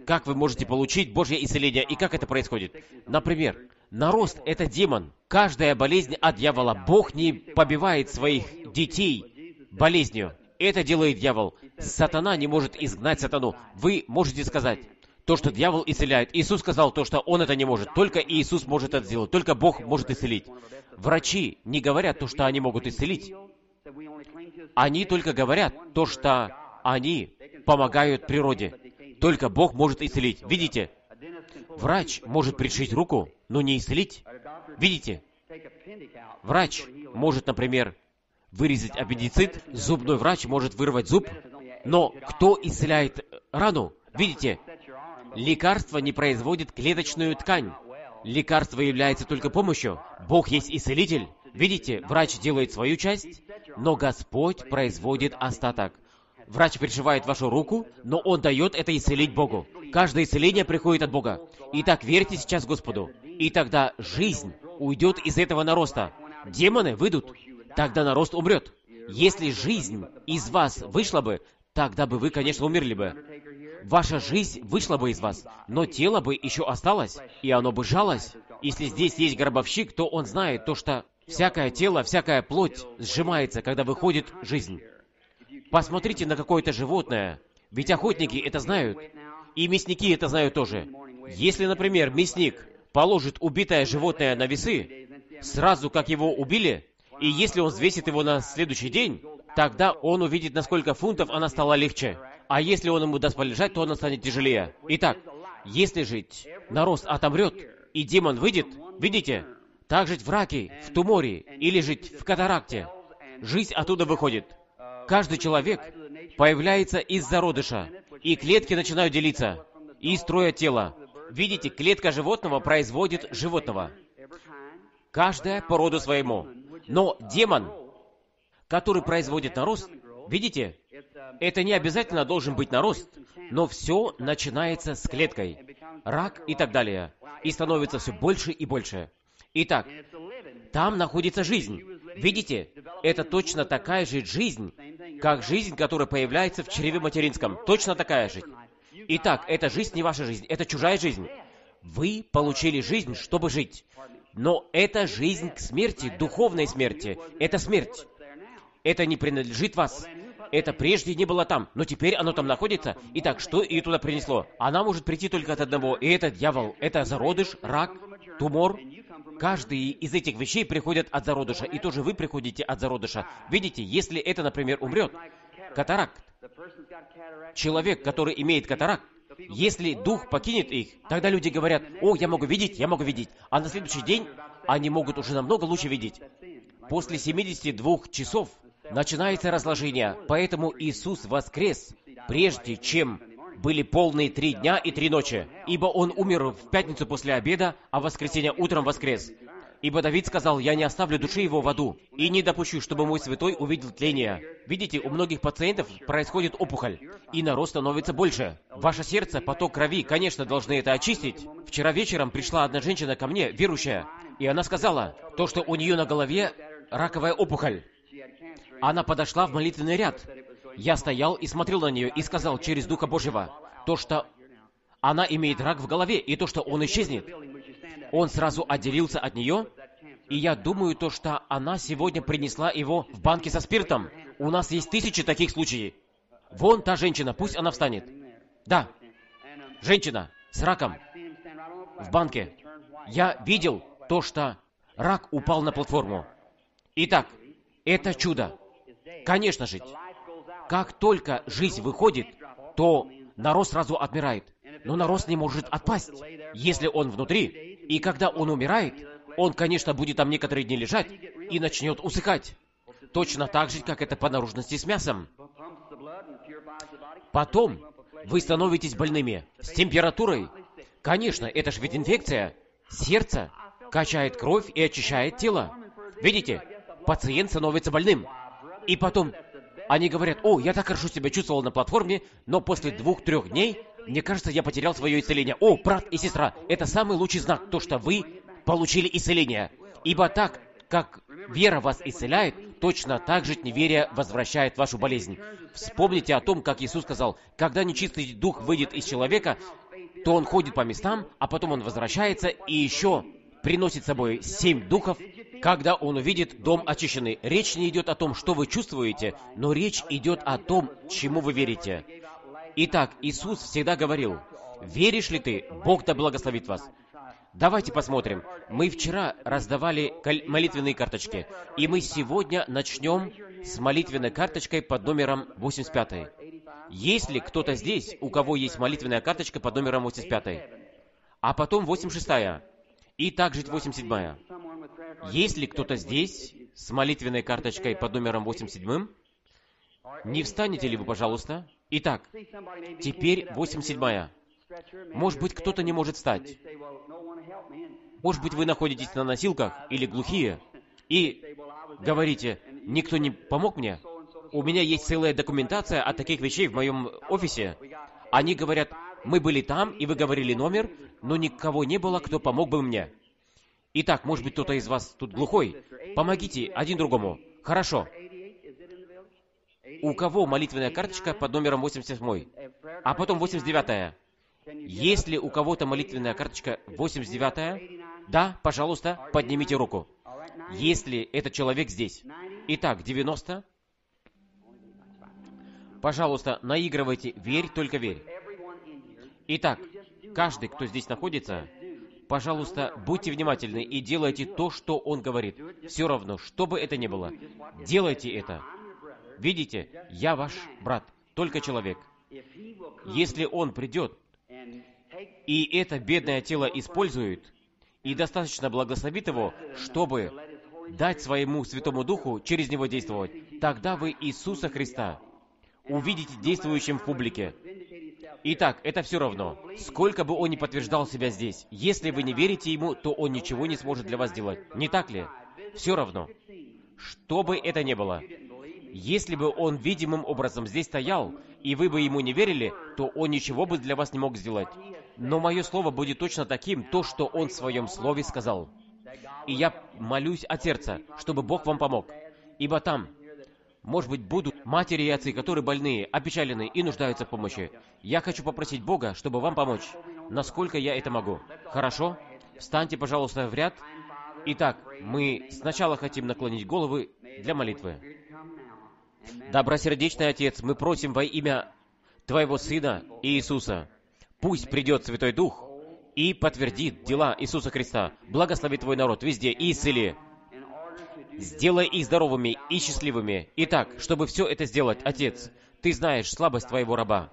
как вы можете получить Божье исцеление и как это происходит. Например, нарост – это демон. Каждая болезнь от дьявола. Бог не побивает своих детей болезнью. Это делает дьявол. Сатана не может изгнать сатану. Вы можете сказать, то, что дьявол исцеляет. Иисус сказал то, что он это не может. Только Иисус может это сделать. Только Бог может исцелить. Врачи не говорят то, что они могут исцелить. Они только говорят то, что они помогают природе. Только Бог может исцелить. Видите? Врач может пришить руку, но не исцелить. Видите? Врач может, например, вырезать аппендицит, зубной врач может вырвать зуб, но кто исцеляет рану? Видите? Лекарство не производит клеточную ткань. Лекарство является только помощью. Бог есть исцелитель. Видите, врач делает свою часть, но Господь производит остаток. Врач пришивает вашу руку, но он дает это исцелить Богу. Каждое исцеление приходит от Бога. Итак, верьте сейчас Господу. И тогда жизнь уйдет из этого нароста. Демоны выйдут. Тогда нарост умрет. Если жизнь из вас вышла бы, тогда бы вы, конечно, умерли бы. Ваша жизнь вышла бы из вас, но тело бы еще осталось, и оно бы жалось. Если здесь есть гробовщик, то он знает то, что всякое тело, всякая плоть сжимается, когда выходит жизнь. Посмотрите на какое-то животное, ведь охотники это знают, и мясники это знают тоже. Если, например, мясник положит убитое животное на весы, сразу как его убили, и если он взвесит его на следующий день, тогда он увидит, насколько фунтов она стала легче. А если он ему даст полежать, то она станет тяжелее. Итак, если жить нарост отомрет, и демон выйдет, видите, так жить в раке, в туморе или жить в катаракте. Жизнь оттуда выходит. Каждый человек появляется из зародыша, и клетки начинают делиться, и строят тело. Видите, клетка животного производит животного. Каждая по роду своему. Но демон, который производит нарост, видите, это не обязательно должен быть нарост, но все начинается с клеткой, рак и так далее, и становится все больше и больше. Итак, там находится жизнь. Видите, это точно такая же жизнь, как жизнь, которая появляется в чреве материнском. Точно такая жизнь. Итак, эта жизнь не ваша жизнь, это чужая жизнь. Вы получили жизнь, чтобы жить. Но это жизнь к смерти, духовной смерти. Это смерть. Это не принадлежит вас. Это прежде не было там, но теперь оно там находится. Итак, что ее туда принесло? Она может прийти только от одного, и это дьявол. Это зародыш, рак, тумор. Каждый из этих вещей приходит от зародыша, и тоже вы приходите от зародыша. Видите, если это, например, умрет, катаракт, Человек, который имеет катаракт, если дух покинет их, тогда люди говорят, о, я могу видеть, я могу видеть. А на следующий день они могут уже намного лучше видеть. После 72 часов начинается разложение, поэтому Иисус воскрес, прежде чем были полные три дня и три ночи, ибо Он умер в пятницу после обеда, а в воскресенье утром воскрес. Ибо Давид сказал, «Я не оставлю души его в аду, и не допущу, чтобы мой святой увидел тление». Видите, у многих пациентов происходит опухоль, и нарост становится больше. Ваше сердце, поток крови, конечно, должны это очистить. Вчера вечером пришла одна женщина ко мне, верующая, и она сказала, то, что у нее на голове раковая опухоль. Она подошла в молитвенный ряд. Я стоял и смотрел на нее и сказал через Духа Божьего, то, что она имеет рак в голове, и то, что он исчезнет. Он сразу отделился от нее, и я думаю то, что она сегодня принесла его в банке со спиртом. У нас есть тысячи таких случаев. Вон та женщина, пусть она встанет. Да, женщина с раком в банке. Я видел то, что рак упал на платформу. Итак, это чудо. Конечно же, как только жизнь выходит, то нарост сразу отмирает. Но нарост не может отпасть, если он внутри. И когда он умирает, он, конечно, будет там некоторые дни лежать и начнет усыхать. Точно так же, как это по наружности с мясом. Потом вы становитесь больными с температурой. Конечно, это же ведь инфекция. Сердце качает кровь и очищает тело. Видите, пациент становится больным. И потом они говорят, о, я так хорошо себя чувствовал на платформе, но после двух-трех дней, мне кажется, я потерял свое исцеление. О, брат и сестра, это самый лучший знак, то, что вы получили исцеление. Ибо так, как вера вас исцеляет, точно так же неверие возвращает вашу болезнь. Вспомните о том, как Иисус сказал, когда нечистый дух выйдет из человека, то он ходит по местам, а потом он возвращается и еще приносит с собой семь духов, когда он увидит дом очищенный. Речь не идет о том, что вы чувствуете, но речь идет о том, чему вы верите. Итак, Иисус всегда говорил, «Веришь ли ты? Бог да благословит вас». Давайте посмотрим. Мы вчера раздавали молитвенные карточки, и мы сегодня начнем с молитвенной карточкой под номером 85. Есть ли кто-то здесь, у кого есть молитвенная карточка под номером 85? А потом 86 и также 87 Есть ли кто-то здесь с молитвенной карточкой под номером 87 Не встанете ли вы, пожалуйста? Итак, теперь 87 Может быть, кто-то не может встать. Может быть, вы находитесь на носилках или глухие, и говорите, никто не помог мне? У меня есть целая документация о таких вещей в моем офисе. Они говорят, мы были там, и вы говорили номер, но никого не было, кто помог бы мне. Итак, может быть, кто-то из вас тут глухой. Помогите один другому. Хорошо. У кого молитвенная карточка под номером 87? А потом 89-я. Есть ли у кого-то молитвенная карточка 89-я? Да, пожалуйста, поднимите руку. Есть ли этот человек здесь? Итак, 90. Пожалуйста, наигрывайте «Верь, только верь». Итак, каждый, кто здесь находится, пожалуйста, будьте внимательны и делайте то, что он говорит. Все равно, что бы это ни было, делайте это. Видите, я ваш брат, только человек. Если он придет и это бедное тело использует, и достаточно благословит его, чтобы дать своему Святому Духу через него действовать, тогда вы Иисуса Христа увидите действующим в публике. Итак, это все равно. Сколько бы он ни подтверждал себя здесь, если вы не верите ему, то он ничего не сможет для вас сделать. Не так ли? Все равно. Что бы это ни было. Если бы он видимым образом здесь стоял, и вы бы ему не верили, то он ничего бы для вас не мог сделать. Но мое слово будет точно таким, то, что он в своем слове сказал. И я молюсь от сердца, чтобы Бог вам помог. Ибо там, может быть, будут матери и отцы, которые больные, опечалены и нуждаются в помощи. Я хочу попросить Бога, чтобы вам помочь, насколько я это могу. Хорошо? Встаньте, пожалуйста, в ряд. Итак, мы сначала хотим наклонить головы для молитвы. Добросердечный Отец, мы просим во имя Твоего Сына Иисуса, пусть придет Святой Дух и подтвердит дела Иисуса Христа. Благослови Твой народ везде и исцели Сделай их здоровыми и счастливыми. Итак, чтобы все это сделать, Отец, Ты знаешь слабость Твоего раба.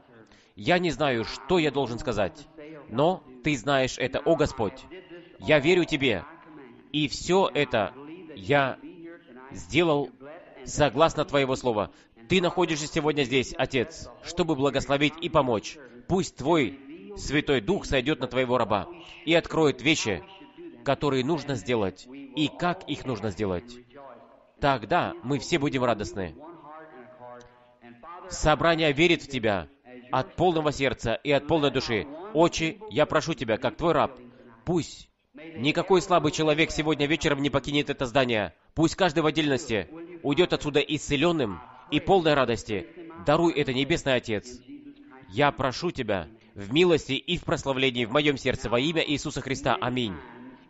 Я не знаю, что я должен сказать, но Ты знаешь это, о Господь. Я верю Тебе, и все это я сделал согласно Твоего Слова. Ты находишься сегодня здесь, Отец, чтобы благословить и помочь. Пусть Твой Святой Дух сойдет на Твоего раба и откроет вещи, которые нужно сделать, и как их нужно сделать. Тогда мы все будем радостны. Собрание верит в Тебя от полного сердца и от полной души. Отче, я прошу Тебя, как Твой раб, пусть никакой слабый человек сегодня вечером не покинет это здание. Пусть каждый в отдельности уйдет отсюда исцеленным и полной радости. Даруй это, Небесный Отец. Я прошу Тебя в милости и в прославлении в моем сердце во имя Иисуса Христа. Аминь.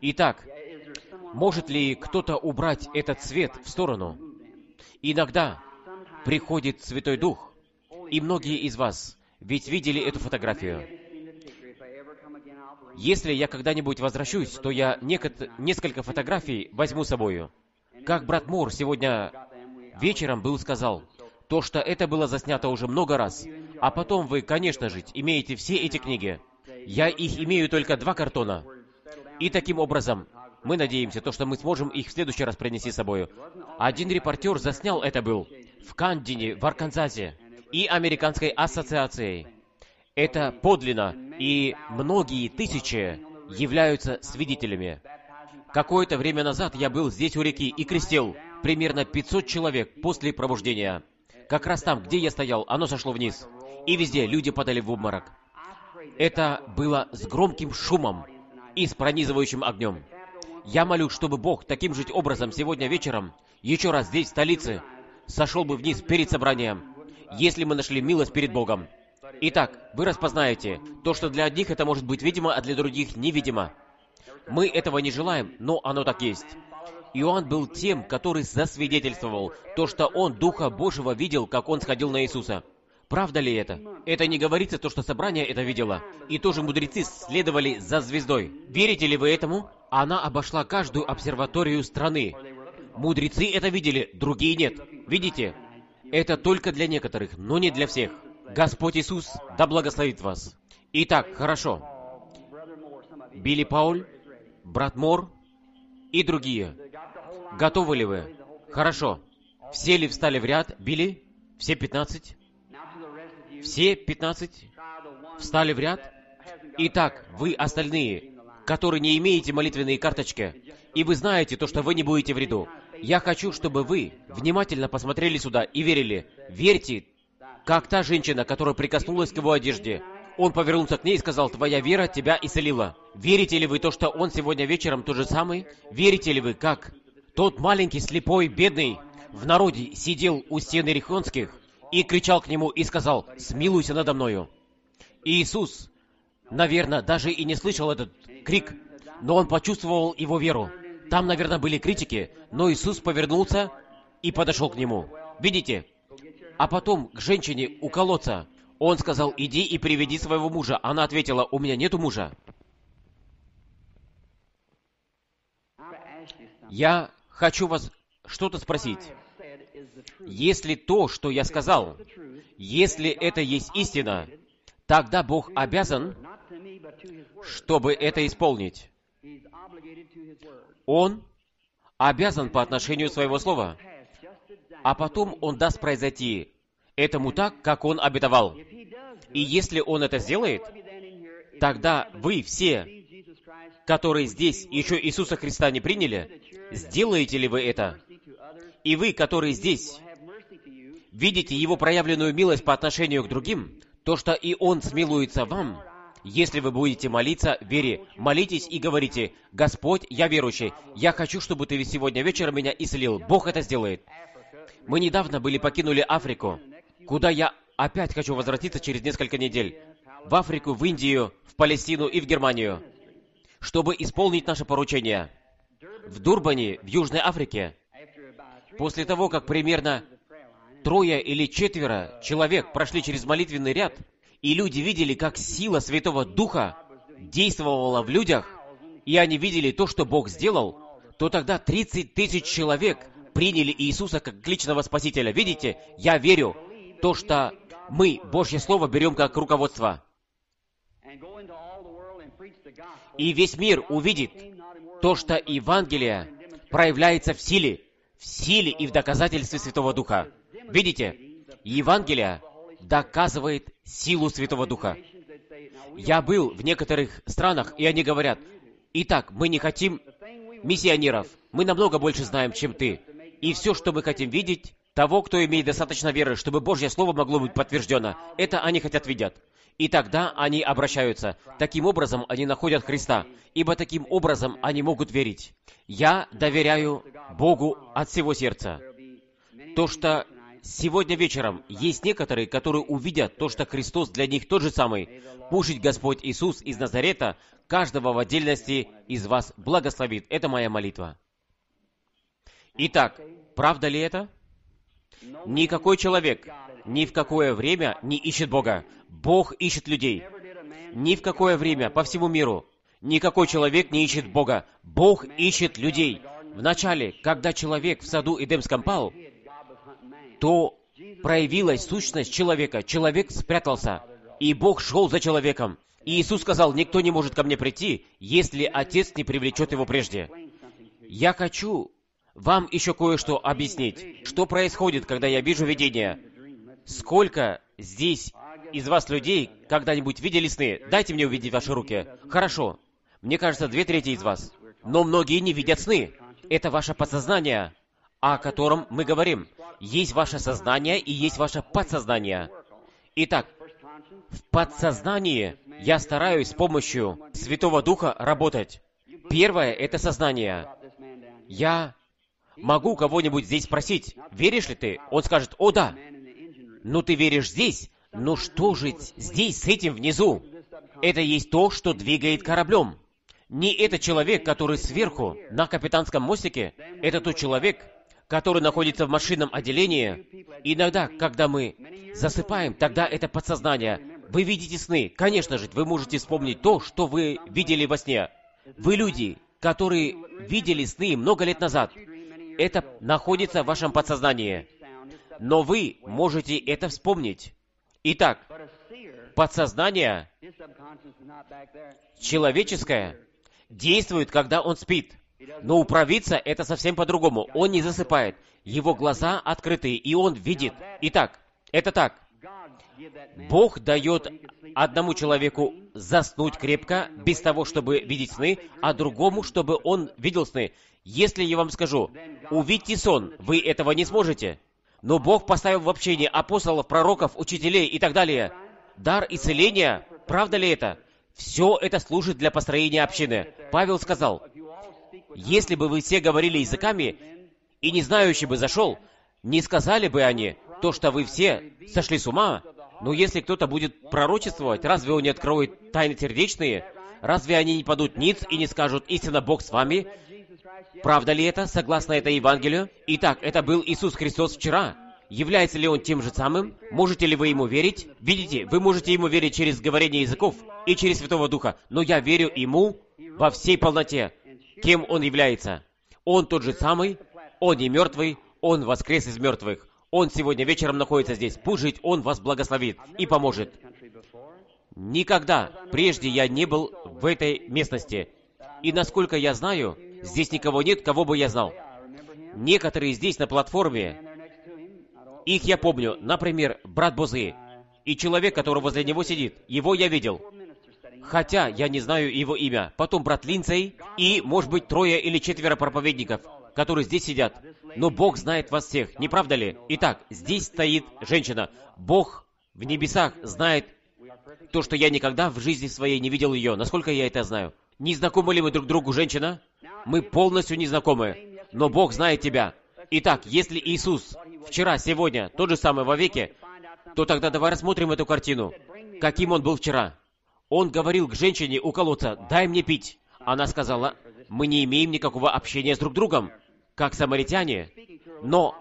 Итак, может ли кто-то убрать этот свет в сторону? Иногда приходит Святой Дух, и многие из вас ведь видели эту фотографию. Если я когда-нибудь возвращусь, то я некот, несколько фотографий возьму с собою. Как брат Мур сегодня вечером был сказал, то, что это было заснято уже много раз. А потом вы, конечно же, имеете все эти книги. Я их имею только два картона. И таким образом, мы надеемся, то, что мы сможем их в следующий раз принести с собой. Один репортер заснял это был в Кандине, в Арканзасе, и Американской ассоциацией. Это подлинно, и многие тысячи являются свидетелями. Какое-то время назад я был здесь у реки и крестил примерно 500 человек после пробуждения. Как раз там, где я стоял, оно сошло вниз. И везде люди падали в обморок. Это было с громким шумом и с пронизывающим огнем. Я молю, чтобы Бог таким же образом сегодня вечером, еще раз здесь, в столице, сошел бы вниз перед собранием, если мы нашли милость перед Богом. Итак, вы распознаете, то, что для одних это может быть видимо, а для других невидимо. Мы этого не желаем, но оно так есть. Иоанн был тем, который засвидетельствовал то, что он Духа Божьего видел, как он сходил на Иисуса. Правда ли это? Это не говорится то, что собрание это видело. И тоже мудрецы следовали за звездой. Верите ли вы этому? Она обошла каждую обсерваторию страны. Мудрецы это видели, другие нет. Видите? Это только для некоторых, но не для всех. Господь Иисус да благословит вас. Итак, хорошо. Билли Пауль, брат Мор и другие. Готовы ли вы? Хорошо. Все ли встали в ряд? Билли? Все пятнадцать? Все пятнадцать встали в ряд? Итак, вы остальные, которые не имеете молитвенные карточки, и вы знаете то, что вы не будете в ряду, я хочу, чтобы вы внимательно посмотрели сюда и верили. Верьте, как та женщина, которая прикоснулась к его одежде. Он повернулся к ней и сказал, «Твоя вера тебя исцелила». Верите ли вы то, что он сегодня вечером тот же самый? Верите ли вы, как тот маленький, слепой, бедный в народе сидел у стены Рихонских и кричал к нему и сказал, «Смилуйся надо мною». И Иисус, наверное, даже и не слышал этот крик, но он почувствовал его веру. Там, наверное, были критики, но Иисус повернулся и подошел к нему. Видите? А потом к женщине у колодца он сказал, иди и приведи своего мужа. Она ответила, у меня нету мужа. Я хочу вас что-то спросить. Если то, что я сказал, если это есть истина, тогда Бог обязан, чтобы это исполнить. Он обязан по отношению своего слова, а потом Он даст произойти этому так, как Он обетовал. И если Он это сделает, тогда вы все, которые здесь еще Иисуса Христа не приняли, сделаете ли вы это? И вы, которые здесь, видите Его проявленную милость по отношению к другим, то, что и Он смилуется вам, если вы будете молиться в вере, молитесь и говорите, «Господь, я верующий, я хочу, чтобы Ты сегодня вечером меня исцелил. Бог это сделает». Мы недавно были покинули Африку, куда я опять хочу возвратиться через несколько недель. В Африку, в Индию, в Палестину и в Германию, чтобы исполнить наше поручение. В Дурбане, в Южной Африке, после того, как примерно трое или четверо человек прошли через молитвенный ряд, и люди видели, как сила Святого Духа действовала в людях, и они видели то, что Бог сделал, то тогда 30 тысяч человек приняли Иисуса как личного Спасителя. Видите, я верю, то, что мы Божье Слово берем как руководство. И весь мир увидит то, что Евангелие проявляется в силе, в силе и в доказательстве Святого Духа. Видите, Евангелие доказывает силу Святого Духа. Я был в некоторых странах, и они говорят, итак, мы не хотим миссионеров, мы намного больше знаем, чем ты. И все, что мы хотим видеть, того, кто имеет достаточно веры, чтобы Божье Слово могло быть подтверждено, это они хотят видеть. И тогда они обращаются. Таким образом они находят Христа, ибо таким образом они могут верить. Я доверяю Богу от всего сердца. То, что сегодня вечером есть некоторые, которые увидят то, что Христос для них тот же самый. Пушить Господь Иисус из Назарета каждого в отдельности из вас благословит. Это моя молитва. Итак, правда ли это? Никакой человек ни в какое время не ищет Бога. Бог ищет людей. Ни в какое время по всему миру никакой человек не ищет Бога. Бог ищет людей. Вначале, когда человек в саду Эдемском пал, то проявилась сущность человека. Человек спрятался, и Бог шел за человеком. И Иисус сказал, никто не может ко мне прийти, если Отец не привлечет его прежде. Я хочу вам еще кое-что объяснить. Что происходит, когда я вижу видение? Сколько здесь из вас людей когда-нибудь видели сны? Дайте мне увидеть ваши руки. Хорошо. Мне кажется, две трети из вас. Но многие не видят сны. Это ваше подсознание о котором мы говорим. Есть ваше сознание и есть ваше подсознание. Итак, в подсознании я стараюсь с помощью Святого Духа работать. Первое — это сознание. Я могу кого-нибудь здесь спросить, веришь ли ты? Он скажет, о да. Ну ты веришь здесь, но что же здесь с этим внизу? Это есть то, что двигает кораблем. Не этот человек, который сверху, на капитанском мостике, это тот человек, который находится в машинном отделении, иногда, когда мы засыпаем, тогда это подсознание. Вы видите сны. Конечно же, вы можете вспомнить то, что вы видели во сне. Вы люди, которые видели сны много лет назад. Это находится в вашем подсознании. Но вы можете это вспомнить. Итак, подсознание человеческое действует, когда он спит. Но у провидца это совсем по-другому. Он не засыпает. Его глаза открыты, и он видит. Итак, это так. Бог дает одному человеку заснуть крепко, без того, чтобы видеть сны, а другому, чтобы он видел сны. Если я вам скажу, увидьте сон, вы этого не сможете. Но Бог поставил в общении апостолов, пророков, учителей и так далее. Дар исцеления, правда ли это? Все это служит для построения общины. Павел сказал, если бы вы все говорили языками, и не знающий бы зашел, не сказали бы они то, что вы все сошли с ума. Но если кто-то будет пророчествовать, разве он не откроет тайны сердечные? Разве они не падут ниц и не скажут «Истинно Бог с вами»? Правда ли это, согласно этой Евангелию? Итак, это был Иисус Христос вчера. Является ли Он тем же самым? Можете ли вы Ему верить? Видите, вы можете Ему верить через говорение языков и через Святого Духа, но я верю Ему во всей полноте кем Он является. Он тот же самый, Он не мертвый, Он воскрес из мертвых. Он сегодня вечером находится здесь. Пусть жить Он вас благословит и поможет. Никогда прежде я не был в этой местности. И насколько я знаю, здесь никого нет, кого бы я знал. Некоторые здесь на платформе, их я помню, например, брат Бозы, и человек, который возле него сидит, его я видел хотя я не знаю его имя. Потом брат Линцей и, может быть, трое или четверо проповедников, которые здесь сидят. Но Бог знает вас всех, не правда ли? Итак, здесь стоит женщина. Бог в небесах знает то, что я никогда в жизни своей не видел ее. Насколько я это знаю? Не знакомы ли мы друг другу, женщина? Мы полностью не знакомы. Но Бог знает тебя. Итак, если Иисус вчера, сегодня, тот же самый во веке, то тогда давай рассмотрим эту картину. Каким он был вчера? Он говорил к женщине у колодца, «Дай мне пить». Она сказала, «Мы не имеем никакого общения с друг другом, как самаритяне». Но,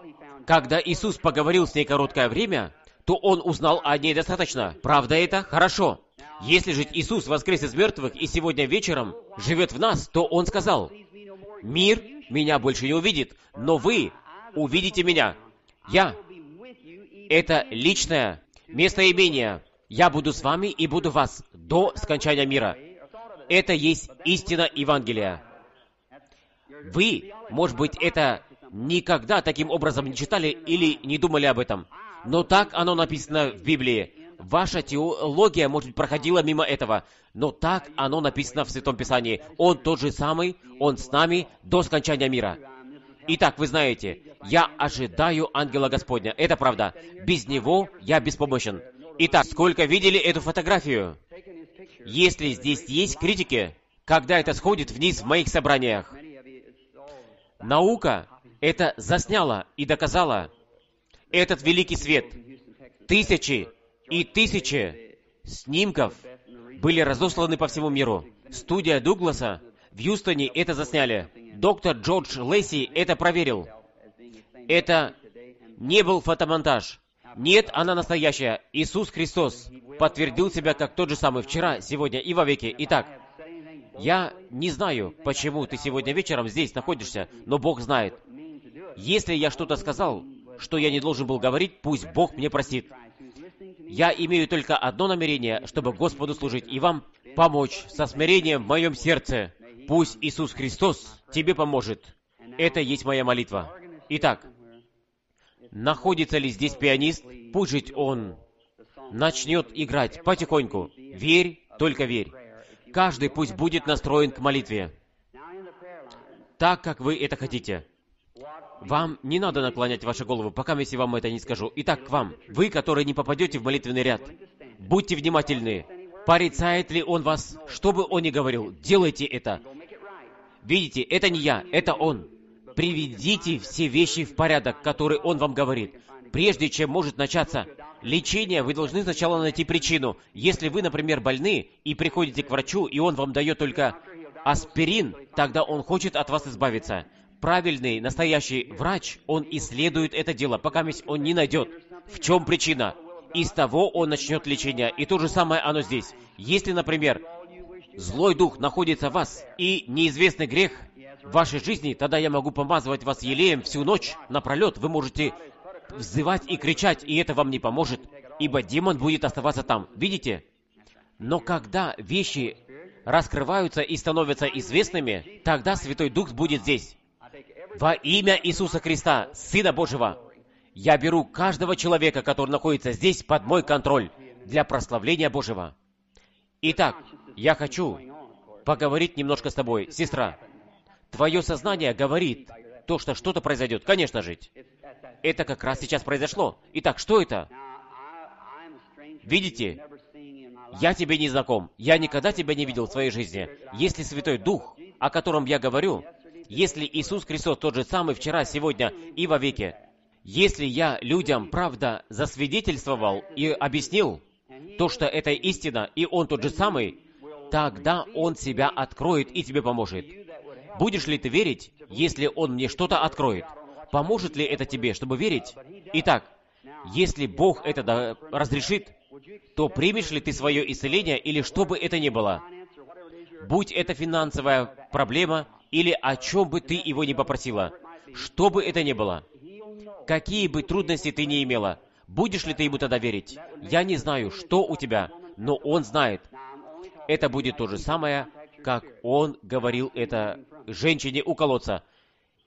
когда Иисус поговорил с ней короткое время, то он узнал о ней достаточно. Правда это? Хорошо. Если же Иисус воскрес из мертвых и сегодня вечером живет в нас, то Он сказал, «Мир меня больше не увидит, но вы увидите меня. Я — это личное местоимение. Я буду с вами и буду вас до скончания мира. Это есть истина Евангелия. Вы, может быть, это никогда таким образом не читали или не думали об этом, но так оно написано в Библии. Ваша теология, может быть, проходила мимо этого, но так оно написано в Святом Писании. Он тот же самый, Он с нами до скончания мира. Итак, вы знаете, я ожидаю ангела Господня. Это правда. Без него я беспомощен. Итак, сколько видели эту фотографию? Если здесь есть критики, когда это сходит вниз в моих собраниях, наука это засняла и доказала. Этот великий свет, тысячи и тысячи снимков были разосланы по всему миру. Студия Дугласа в Юстоне это засняли. Доктор Джордж Лейси это проверил. Это не был фотомонтаж. Нет, она настоящая. Иисус Христос подтвердил себя как тот же самый вчера, сегодня и во веки. Итак, я не знаю, почему ты сегодня вечером здесь находишься, но Бог знает. Если я что-то сказал, что я не должен был говорить, пусть Бог мне простит. Я имею только одно намерение, чтобы Господу служить и вам помочь со смирением в моем сердце. Пусть Иисус Христос тебе поможет. Это есть моя молитва. Итак, находится ли здесь пианист? Пусть он начнет играть потихоньку. Верь, только верь. Каждый пусть будет настроен к молитве. Так, как вы это хотите. Вам не надо наклонять вашу голову, пока если вам это не скажу. Итак, к вам. Вы, которые не попадете в молитвенный ряд. Будьте внимательны. Порицает ли он вас? Что бы он ни говорил, делайте это. Видите, это не я, это он. Приведите все вещи в порядок, которые он вам говорит. Прежде чем может начаться лечение, вы должны сначала найти причину. Если вы, например, больны и приходите к врачу, и он вам дает только аспирин, тогда он хочет от вас избавиться правильный, настоящий врач, он исследует это дело, пока он не найдет, в чем причина. Из того он начнет лечение. И то же самое оно здесь. Если, например, злой дух находится в вас, и неизвестный грех в вашей жизни, тогда я могу помазывать вас елеем всю ночь напролет. Вы можете взывать и кричать, и это вам не поможет, ибо демон будет оставаться там. Видите? Но когда вещи раскрываются и становятся известными, тогда Святой Дух будет здесь. Во имя Иисуса Христа, Сына Божьего, я беру каждого человека, который находится здесь, под мой контроль для прославления Божьего. Итак, я хочу поговорить немножко с тобой, сестра. Твое сознание говорит то, что что-то произойдет. Конечно же. Это как раз сейчас произошло. Итак, что это? Видите, я тебе не знаком. Я никогда тебя не видел в своей жизни. Если Святой Дух, о котором я говорю, если Иисус Христос тот же самый вчера, сегодня и во веки, если я людям, правда, засвидетельствовал и объяснил то, что это истина, и Он тот же самый, тогда Он себя откроет и тебе поможет. Будешь ли ты верить, если Он мне что-то откроет? Поможет ли это тебе, чтобы верить? Итак, если Бог это разрешит, то примешь ли ты свое исцеление или что бы это ни было? Будь это финансовая проблема или о чем бы ты его ни попросила, что бы это ни было, какие бы трудности ты ни имела, будешь ли ты ему тогда верить? Я не знаю, что у тебя, но он знает. Это будет то же самое, как он говорил это женщине у колодца.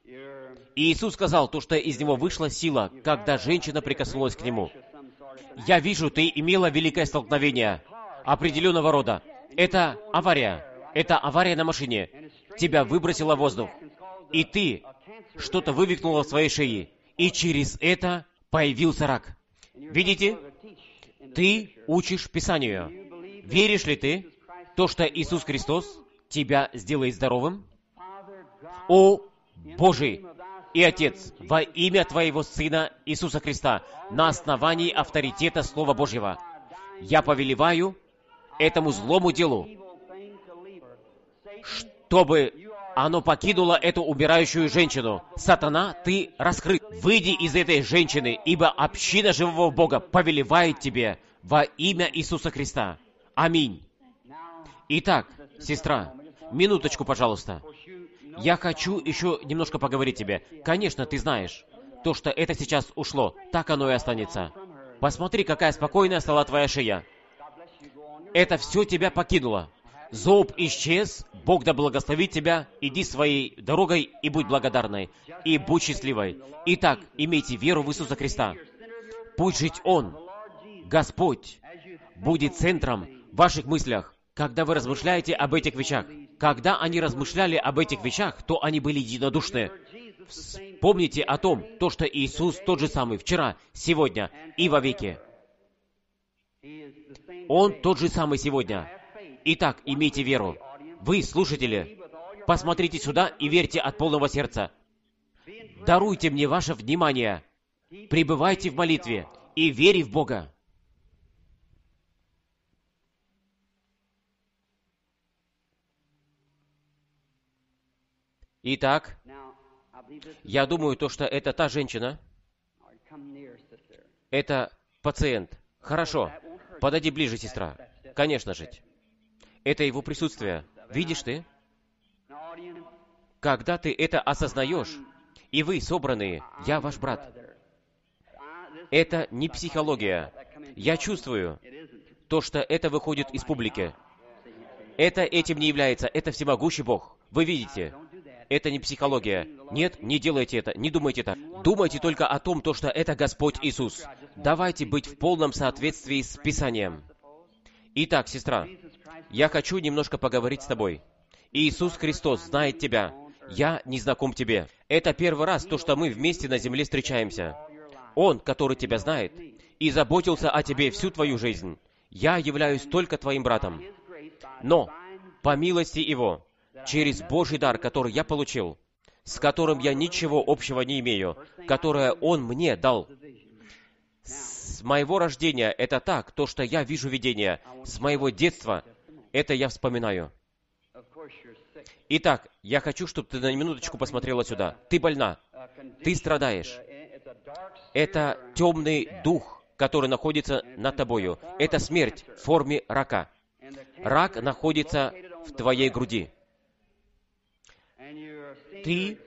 И Иисус сказал то, что из него вышла сила, когда женщина прикоснулась к нему. Я вижу, ты имела великое столкновение определенного рода. Это авария. Это авария на машине тебя выбросило в воздух, и ты что-то вывихнула в своей шее, и через это появился рак. Видите? Ты учишь Писанию. Веришь ли ты то, что Иисус Христос тебя сделает здоровым? О, Божий и Отец, во имя Твоего Сына Иисуса Христа, на основании авторитета Слова Божьего, я повелеваю этому злому делу, чтобы оно покинуло эту умирающую женщину. Сатана, ты раскрыт. Выйди из этой женщины, ибо община живого Бога повелевает тебе во имя Иисуса Христа. Аминь. Итак, сестра, минуточку, пожалуйста. Я хочу еще немножко поговорить тебе. Конечно, ты знаешь. то, что это сейчас ушло. Так оно и останется. Посмотри, какая спокойная стала твоя шея. Это все тебя покинуло. Зоб исчез, Бог да благословит тебя, иди своей дорогой и будь благодарной, и будь счастливой. Итак, имейте веру в Иисуса Христа. Пусть жить Он, Господь, будет центром в ваших мыслях, когда вы размышляете об этих вещах. Когда они размышляли об этих вещах, то они были единодушны. Вспомните о том, то, что Иисус тот же самый вчера, сегодня и вовеки. Он тот же самый сегодня. Итак, имейте веру. Вы, слушатели, посмотрите сюда и верьте от полного сердца. Даруйте мне ваше внимание. Пребывайте в молитве и вере в Бога. Итак, я думаю, то, что это та женщина, это пациент. Хорошо, подойди ближе, сестра. Конечно же. Это его присутствие. Видишь ты? Когда ты это осознаешь, и вы собранные, я ваш брат. Это не психология. Я чувствую то, что это выходит из публики. Это этим не является, это всемогущий Бог. Вы видите, это не психология. Нет, не делайте это, не думайте так. Думайте только о том, то, что это Господь Иисус. Давайте быть в полном соответствии с Писанием. Итак, сестра, я хочу немножко поговорить с тобой. Иисус Христос знает тебя. Я не знаком тебе. Это первый раз то, что мы вместе на земле встречаемся. Он, который тебя знает, и заботился о тебе всю твою жизнь. Я являюсь только твоим братом. Но, по милости Его, через Божий дар, который я получил, с которым я ничего общего не имею, которое Он мне дал. С моего рождения это так, то, что я вижу видение. С моего детства это я вспоминаю. Итак, я хочу, чтобы ты на минуточку посмотрела сюда. Ты больна. Ты страдаешь. Это темный дух, который находится над тобою. Это смерть в форме рака. Рак находится в твоей груди ты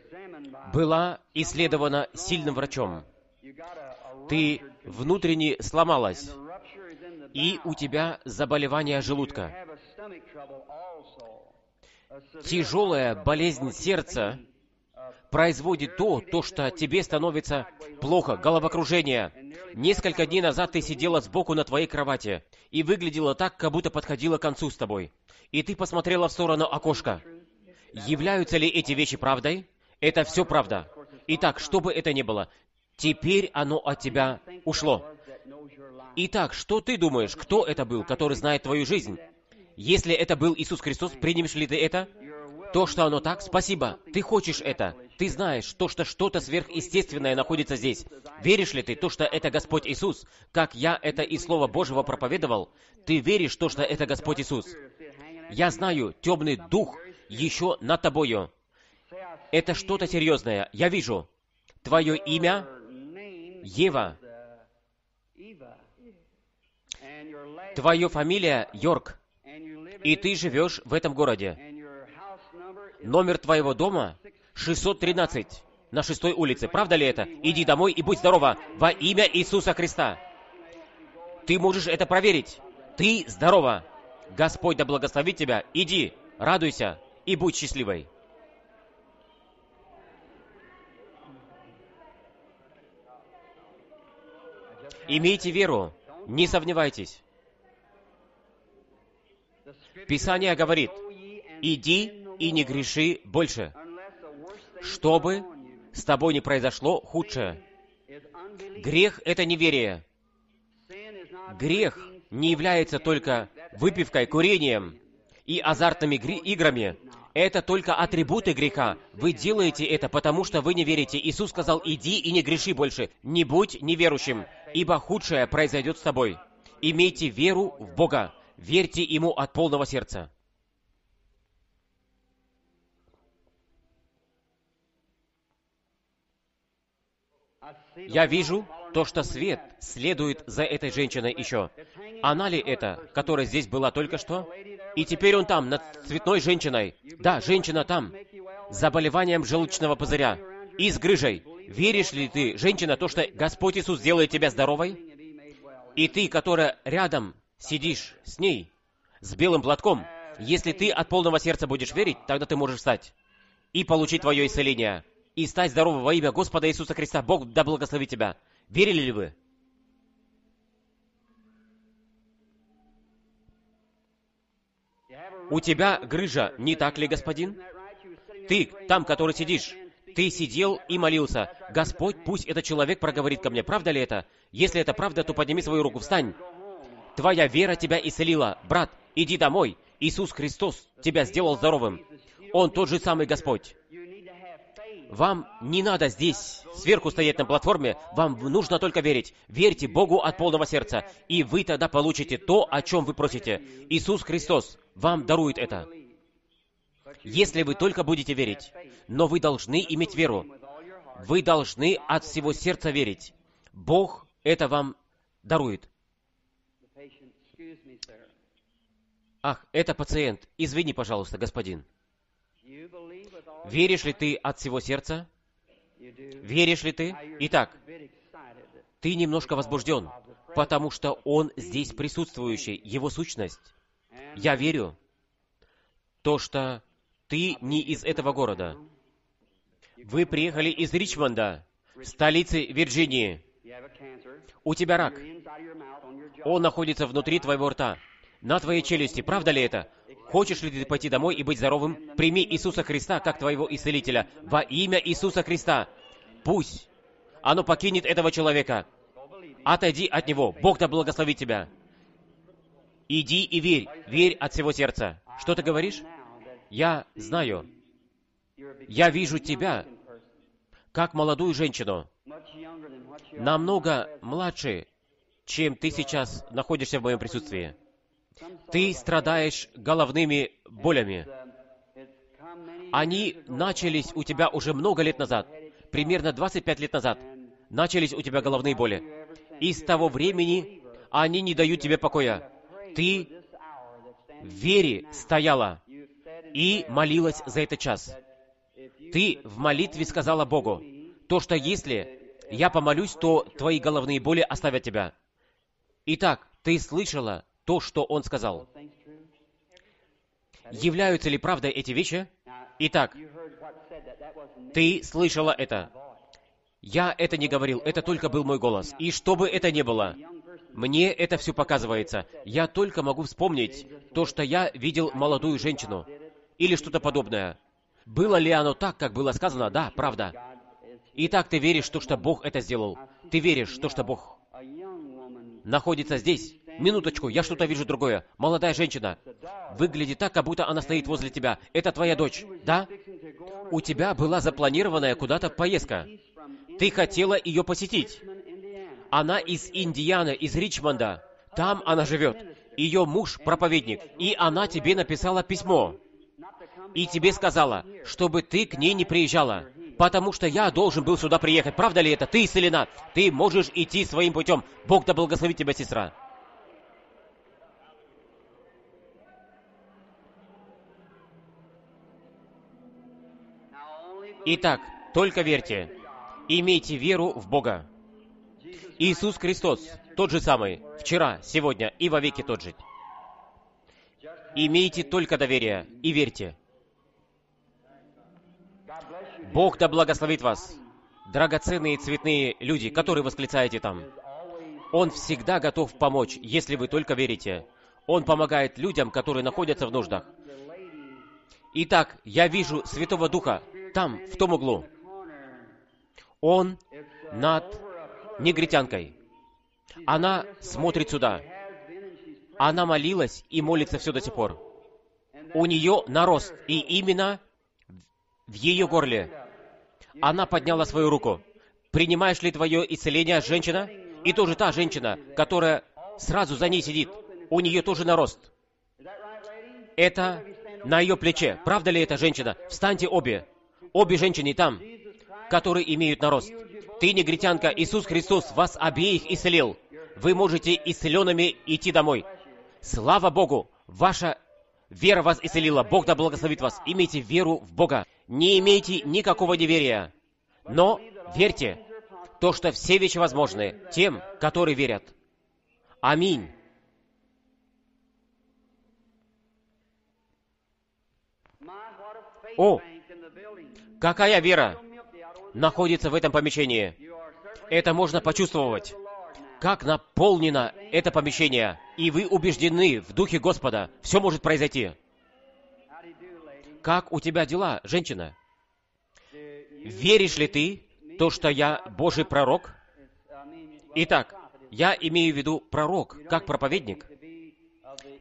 была исследована сильным врачом. Ты внутренне сломалась, и у тебя заболевание желудка. Тяжелая болезнь сердца производит то, то, что тебе становится плохо, головокружение. Несколько дней назад ты сидела сбоку на твоей кровати и выглядела так, как будто подходила к концу с тобой. И ты посмотрела в сторону окошка. Являются ли эти вещи правдой? Это все правда. Итак, что бы это ни было, теперь оно от тебя ушло. Итак, что ты думаешь, кто это был, который знает твою жизнь? Если это был Иисус Христос, примешь ли ты это? То, что оно так, спасибо. Ты хочешь это. Ты знаешь, то, что что-то сверхъестественное находится здесь. Веришь ли ты, то, что это Господь Иисус, как я это из Слова Божьего проповедовал? Ты веришь, то, что это Господь Иисус? Я знаю, темный дух еще над тобою. Это что-то серьезное. Я вижу. Твое имя Ева. Твое фамилия Йорк. И ты живешь в этом городе. Номер твоего дома 613 на шестой улице. Правда ли это? Иди домой и будь здорова во имя Иисуса Христа. Ты можешь это проверить. Ты здорова. Господь да благословит тебя. Иди, радуйся и будь счастливой. Имейте веру, не сомневайтесь. Писание говорит, иди и не греши больше, чтобы с тобой не произошло худшее. Грех — это неверие. Грех не является только выпивкой, курением и азартными играми. Это только атрибуты греха. Вы делаете это, потому что вы не верите. Иисус сказал, иди и не греши больше. Не будь неверующим, ибо худшее произойдет с тобой. Имейте веру в Бога. Верьте Ему от полного сердца. Я вижу то, что свет следует за этой женщиной еще. Она ли это, которая здесь была только что? И теперь он там, над цветной женщиной. Да, женщина там, с заболеванием желудочного пузыря. и с грыжей. Веришь ли ты, женщина, то, что Господь Иисус сделает тебя здоровой? И ты, которая рядом сидишь с ней, с белым платком, если ты от полного сердца будешь верить, тогда ты можешь встать и получить твое исцеление, и стать здоровым во имя Господа Иисуса Христа. Бог да благословит тебя. Верили ли вы? У тебя грыжа, не так ли, господин? Ты, там, который сидишь, ты сидел и молился. Господь, пусть этот человек проговорит ко мне. Правда ли это? Если это правда, то подними свою руку, встань. Твоя вера тебя исцелила. Брат, иди домой. Иисус Христос тебя сделал здоровым. Он тот же самый Господь. Вам не надо здесь сверху стоять на платформе, вам нужно только верить. Верьте Богу от полного сердца, и вы тогда получите то, о чем вы просите. Иисус Христос вам дарует это. Если вы только будете верить, но вы должны иметь веру. Вы должны от всего сердца верить. Бог это вам дарует. Ах, это пациент. Извини, пожалуйста, господин. Веришь ли ты от всего сердца? Веришь ли ты? Итак, ты немножко возбужден, потому что Он здесь присутствующий, Его сущность. Я верю, то, что ты не из этого города. Вы приехали из Ричмонда, столицы Вирджинии. У тебя рак. Он находится внутри твоего рта, на твоей челюсти. Правда ли это? Хочешь ли ты пойти домой и быть здоровым? Прими Иисуса Христа как твоего исцелителя. Во имя Иисуса Христа. Пусть оно покинет этого человека. Отойди от него. Бог да благословит тебя. Иди и верь. Верь от всего сердца. Что ты говоришь? Я знаю. Я вижу тебя как молодую женщину, намного младше, чем ты сейчас находишься в моем присутствии. Ты страдаешь головными болями. Они начались у тебя уже много лет назад, примерно 25 лет назад. Начались у тебя головные боли. И с того времени они не дают тебе покоя. Ты в вере стояла и молилась за этот час. Ты в молитве сказала Богу, то, что если я помолюсь, то твои головные боли оставят тебя. Итак, ты слышала то, что он сказал. Являются ли правдой эти вещи? Итак, ты слышала это. Я это не говорил, это только был мой голос. И что бы это ни было, мне это все показывается. Я только могу вспомнить то, что я видел молодую женщину. Или что-то подобное. Было ли оно так, как было сказано? Да, правда. Итак, ты веришь, то, что Бог это сделал. Ты веришь, то, что Бог находится здесь. Минуточку, я что-то вижу другое. Молодая женщина. Выглядит так, как будто она стоит возле тебя. Это твоя дочь, да? У тебя была запланированная куда-то поездка. Ты хотела ее посетить. Она из Индианы, из Ричмонда. Там она живет. Ее муж проповедник. И она тебе написала письмо. И тебе сказала, чтобы ты к ней не приезжала. Потому что я должен был сюда приехать. Правда ли это? Ты исцелена. Ты можешь идти своим путем. Бог да благословит тебя, сестра. Итак, только верьте. Имейте веру в Бога. Иисус Христос тот же самый, вчера, сегодня и во веки тот же. Имейте только доверие и верьте. Бог да благословит вас, драгоценные цветные люди, которые восклицаете там. Он всегда готов помочь, если вы только верите. Он помогает людям, которые находятся в нуждах. Итак, я вижу Святого Духа, там, в том углу. Он над негритянкой. Она смотрит сюда. Она молилась и молится все до сих пор. У нее нарост, и именно в ее горле. Она подняла свою руку. Принимаешь ли твое исцеление, женщина? И тоже та женщина, которая сразу за ней сидит. У нее тоже нарост. Это на ее плече. Правда ли это женщина? Встаньте обе обе женщины там, которые имеют нарост. Ты, негритянка, Иисус Христос вас обеих исцелил. Вы можете исцеленными идти домой. Слава Богу! Ваша вера вас исцелила. Бог да благословит вас. Имейте веру в Бога. Не имейте никакого неверия. Но верьте, то, что все вещи возможны тем, которые верят. Аминь. О, какая вера находится в этом помещении. Это можно почувствовать, как наполнено это помещение, и вы убеждены в Духе Господа. Все может произойти. Как у тебя дела, женщина? Веришь ли ты то, что я Божий пророк? Итак, я имею в виду пророк, как проповедник.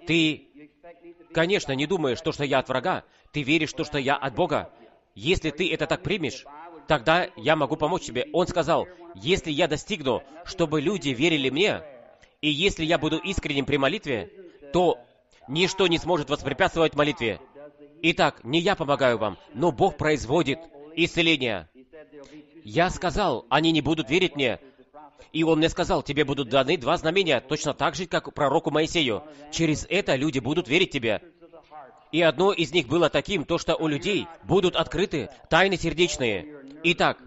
Ты, конечно, не думаешь, то, что я от врага. Ты веришь, то, что я от Бога. Если ты это так примешь, тогда я могу помочь тебе. Он сказал, если я достигну, чтобы люди верили мне, и если я буду искренним при молитве, то ничто не сможет воспрепятствовать молитве. Итак, не я помогаю вам, но Бог производит исцеление. Я сказал, они не будут верить мне. И он мне сказал, тебе будут даны два знамения, точно так же, как пророку Моисею. Через это люди будут верить тебе. И одно из них было таким, то, что у людей будут открыты тайны сердечные. Итак,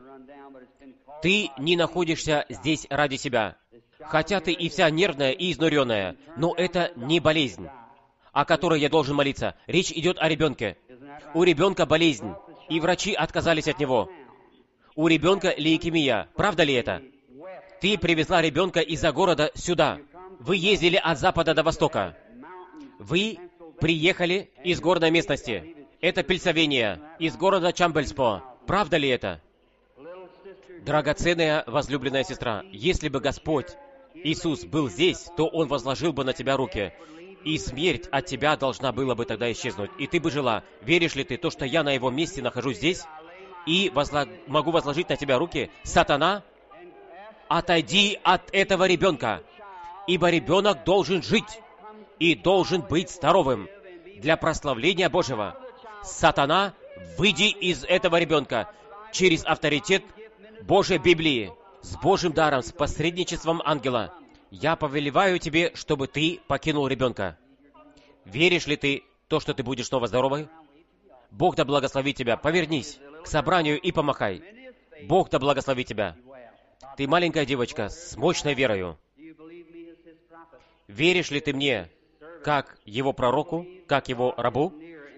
ты не находишься здесь ради себя. Хотя ты и вся нервная и изнуренная, но это не болезнь, о которой я должен молиться. Речь идет о ребенке. У ребенка болезнь, и врачи отказались от него. У ребенка лейкемия. Правда ли это? Ты привезла ребенка из-за города сюда. Вы ездили от запада до востока. Вы приехали из горной местности. Это Пельсовения, из города Чамбельспо. Правда ли это? Драгоценная возлюбленная сестра, если бы Господь Иисус был здесь, то Он возложил бы на тебя руки, и смерть от тебя должна была бы тогда исчезнуть, и ты бы жила. Веришь ли ты то, что я на Его месте нахожусь здесь, и возло... могу возложить на тебя руки? Сатана, отойди от этого ребенка, ибо ребенок должен жить и должен быть здоровым для прославления Божьего. Сатана, выйди из этого ребенка через авторитет Божьей Библии, с Божьим даром, с посредничеством ангела. Я повелеваю тебе, чтобы ты покинул ребенка. Веришь ли ты то, что ты будешь снова здоровой? Бог да благословит тебя. Повернись к собранию и помахай. Бог да благословит тебя. Ты маленькая девочка с мощной верою. Веришь ли ты мне, как его пророку, как его рабу?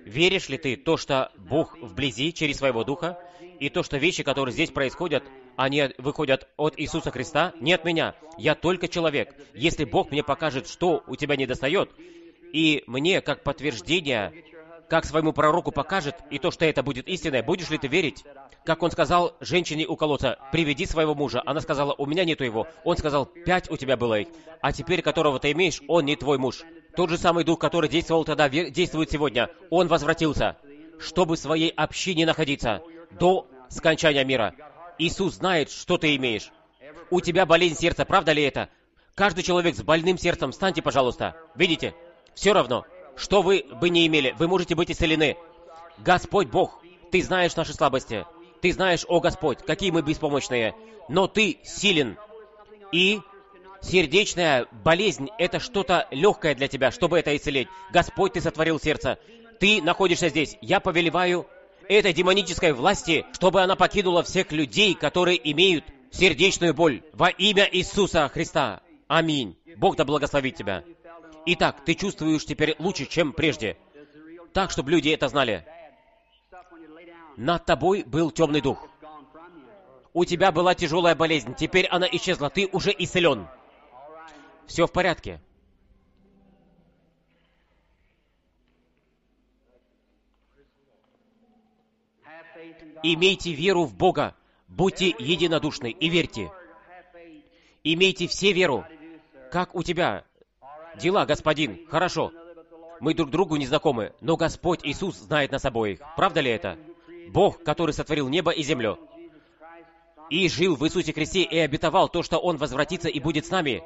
Веришь ли ты то, что Бог вблизи через своего Духа, и то, что вещи, которые здесь происходят, они выходят от Иисуса Христа, не от меня. Я только человек. Если Бог мне покажет, что у тебя не достает, и мне, как подтверждение, как своему пророку покажет, и то, что это будет истинное, будешь ли ты верить? Как он сказал женщине у колодца, приведи своего мужа. Она сказала, у меня нету его. Он сказал, пять у тебя было их, а теперь, которого ты имеешь, он не твой муж. Тот же самый дух, который действовал тогда, действует сегодня. Он возвратился, чтобы в своей общине находиться до скончания мира. Иисус знает, что ты имеешь. У тебя болезнь сердца, правда ли это? Каждый человек с больным сердцем, встаньте, пожалуйста. Видите? Все равно, что вы бы не имели, вы можете быть исцелены. Господь Бог, Ты знаешь наши слабости. Ты знаешь, о Господь, какие мы беспомощные. Но Ты силен. И Сердечная болезнь – это что-то легкое для тебя, чтобы это исцелить. Господь, Ты сотворил сердце. Ты находишься здесь. Я повелеваю этой демонической власти, чтобы она покинула всех людей, которые имеют сердечную боль. Во имя Иисуса Христа. Аминь. Бог да благословит тебя. Итак, ты чувствуешь теперь лучше, чем прежде. Так, чтобы люди это знали. Над тобой был темный дух. У тебя была тяжелая болезнь, теперь она исчезла, ты уже исцелен. Все в порядке. Имейте веру в Бога, будьте единодушны и верьте. Имейте все веру. Как у тебя? Дела, господин, хорошо. Мы друг другу не знакомы, но Господь Иисус знает нас обоих. Правда ли это? Бог, который сотворил небо и землю, и жил в Иисусе Христе и обетовал то, что Он возвратится и будет с нами.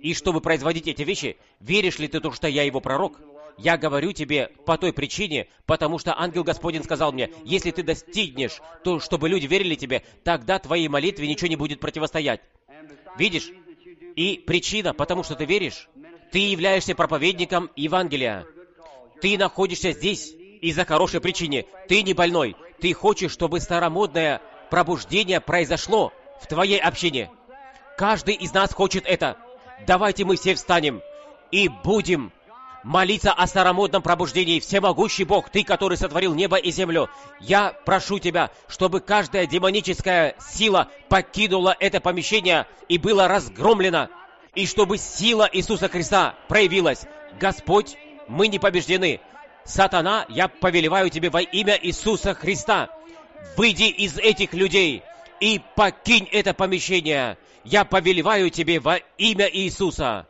И чтобы производить эти вещи, веришь ли ты то, что я его пророк? Я говорю тебе по той причине, потому что ангел Господень сказал мне, если ты достигнешь то, чтобы люди верили тебе, тогда твоей молитве ничего не будет противостоять. Видишь? И причина, потому что ты веришь, ты являешься проповедником Евангелия. Ты находишься здесь из-за хорошей причины. Ты не больной. Ты хочешь, чтобы старомодная пробуждение произошло в твоей общине. Каждый из нас хочет это. Давайте мы все встанем и будем молиться о старомодном пробуждении. Всемогущий Бог, Ты, который сотворил небо и землю, я прошу Тебя, чтобы каждая демоническая сила покинула это помещение и была разгромлена, и чтобы сила Иисуса Христа проявилась. Господь, мы не побеждены. Сатана, я повелеваю тебе во имя Иисуса Христа. Выйди из этих людей и покинь это помещение. Я повелеваю тебе во имя Иисуса.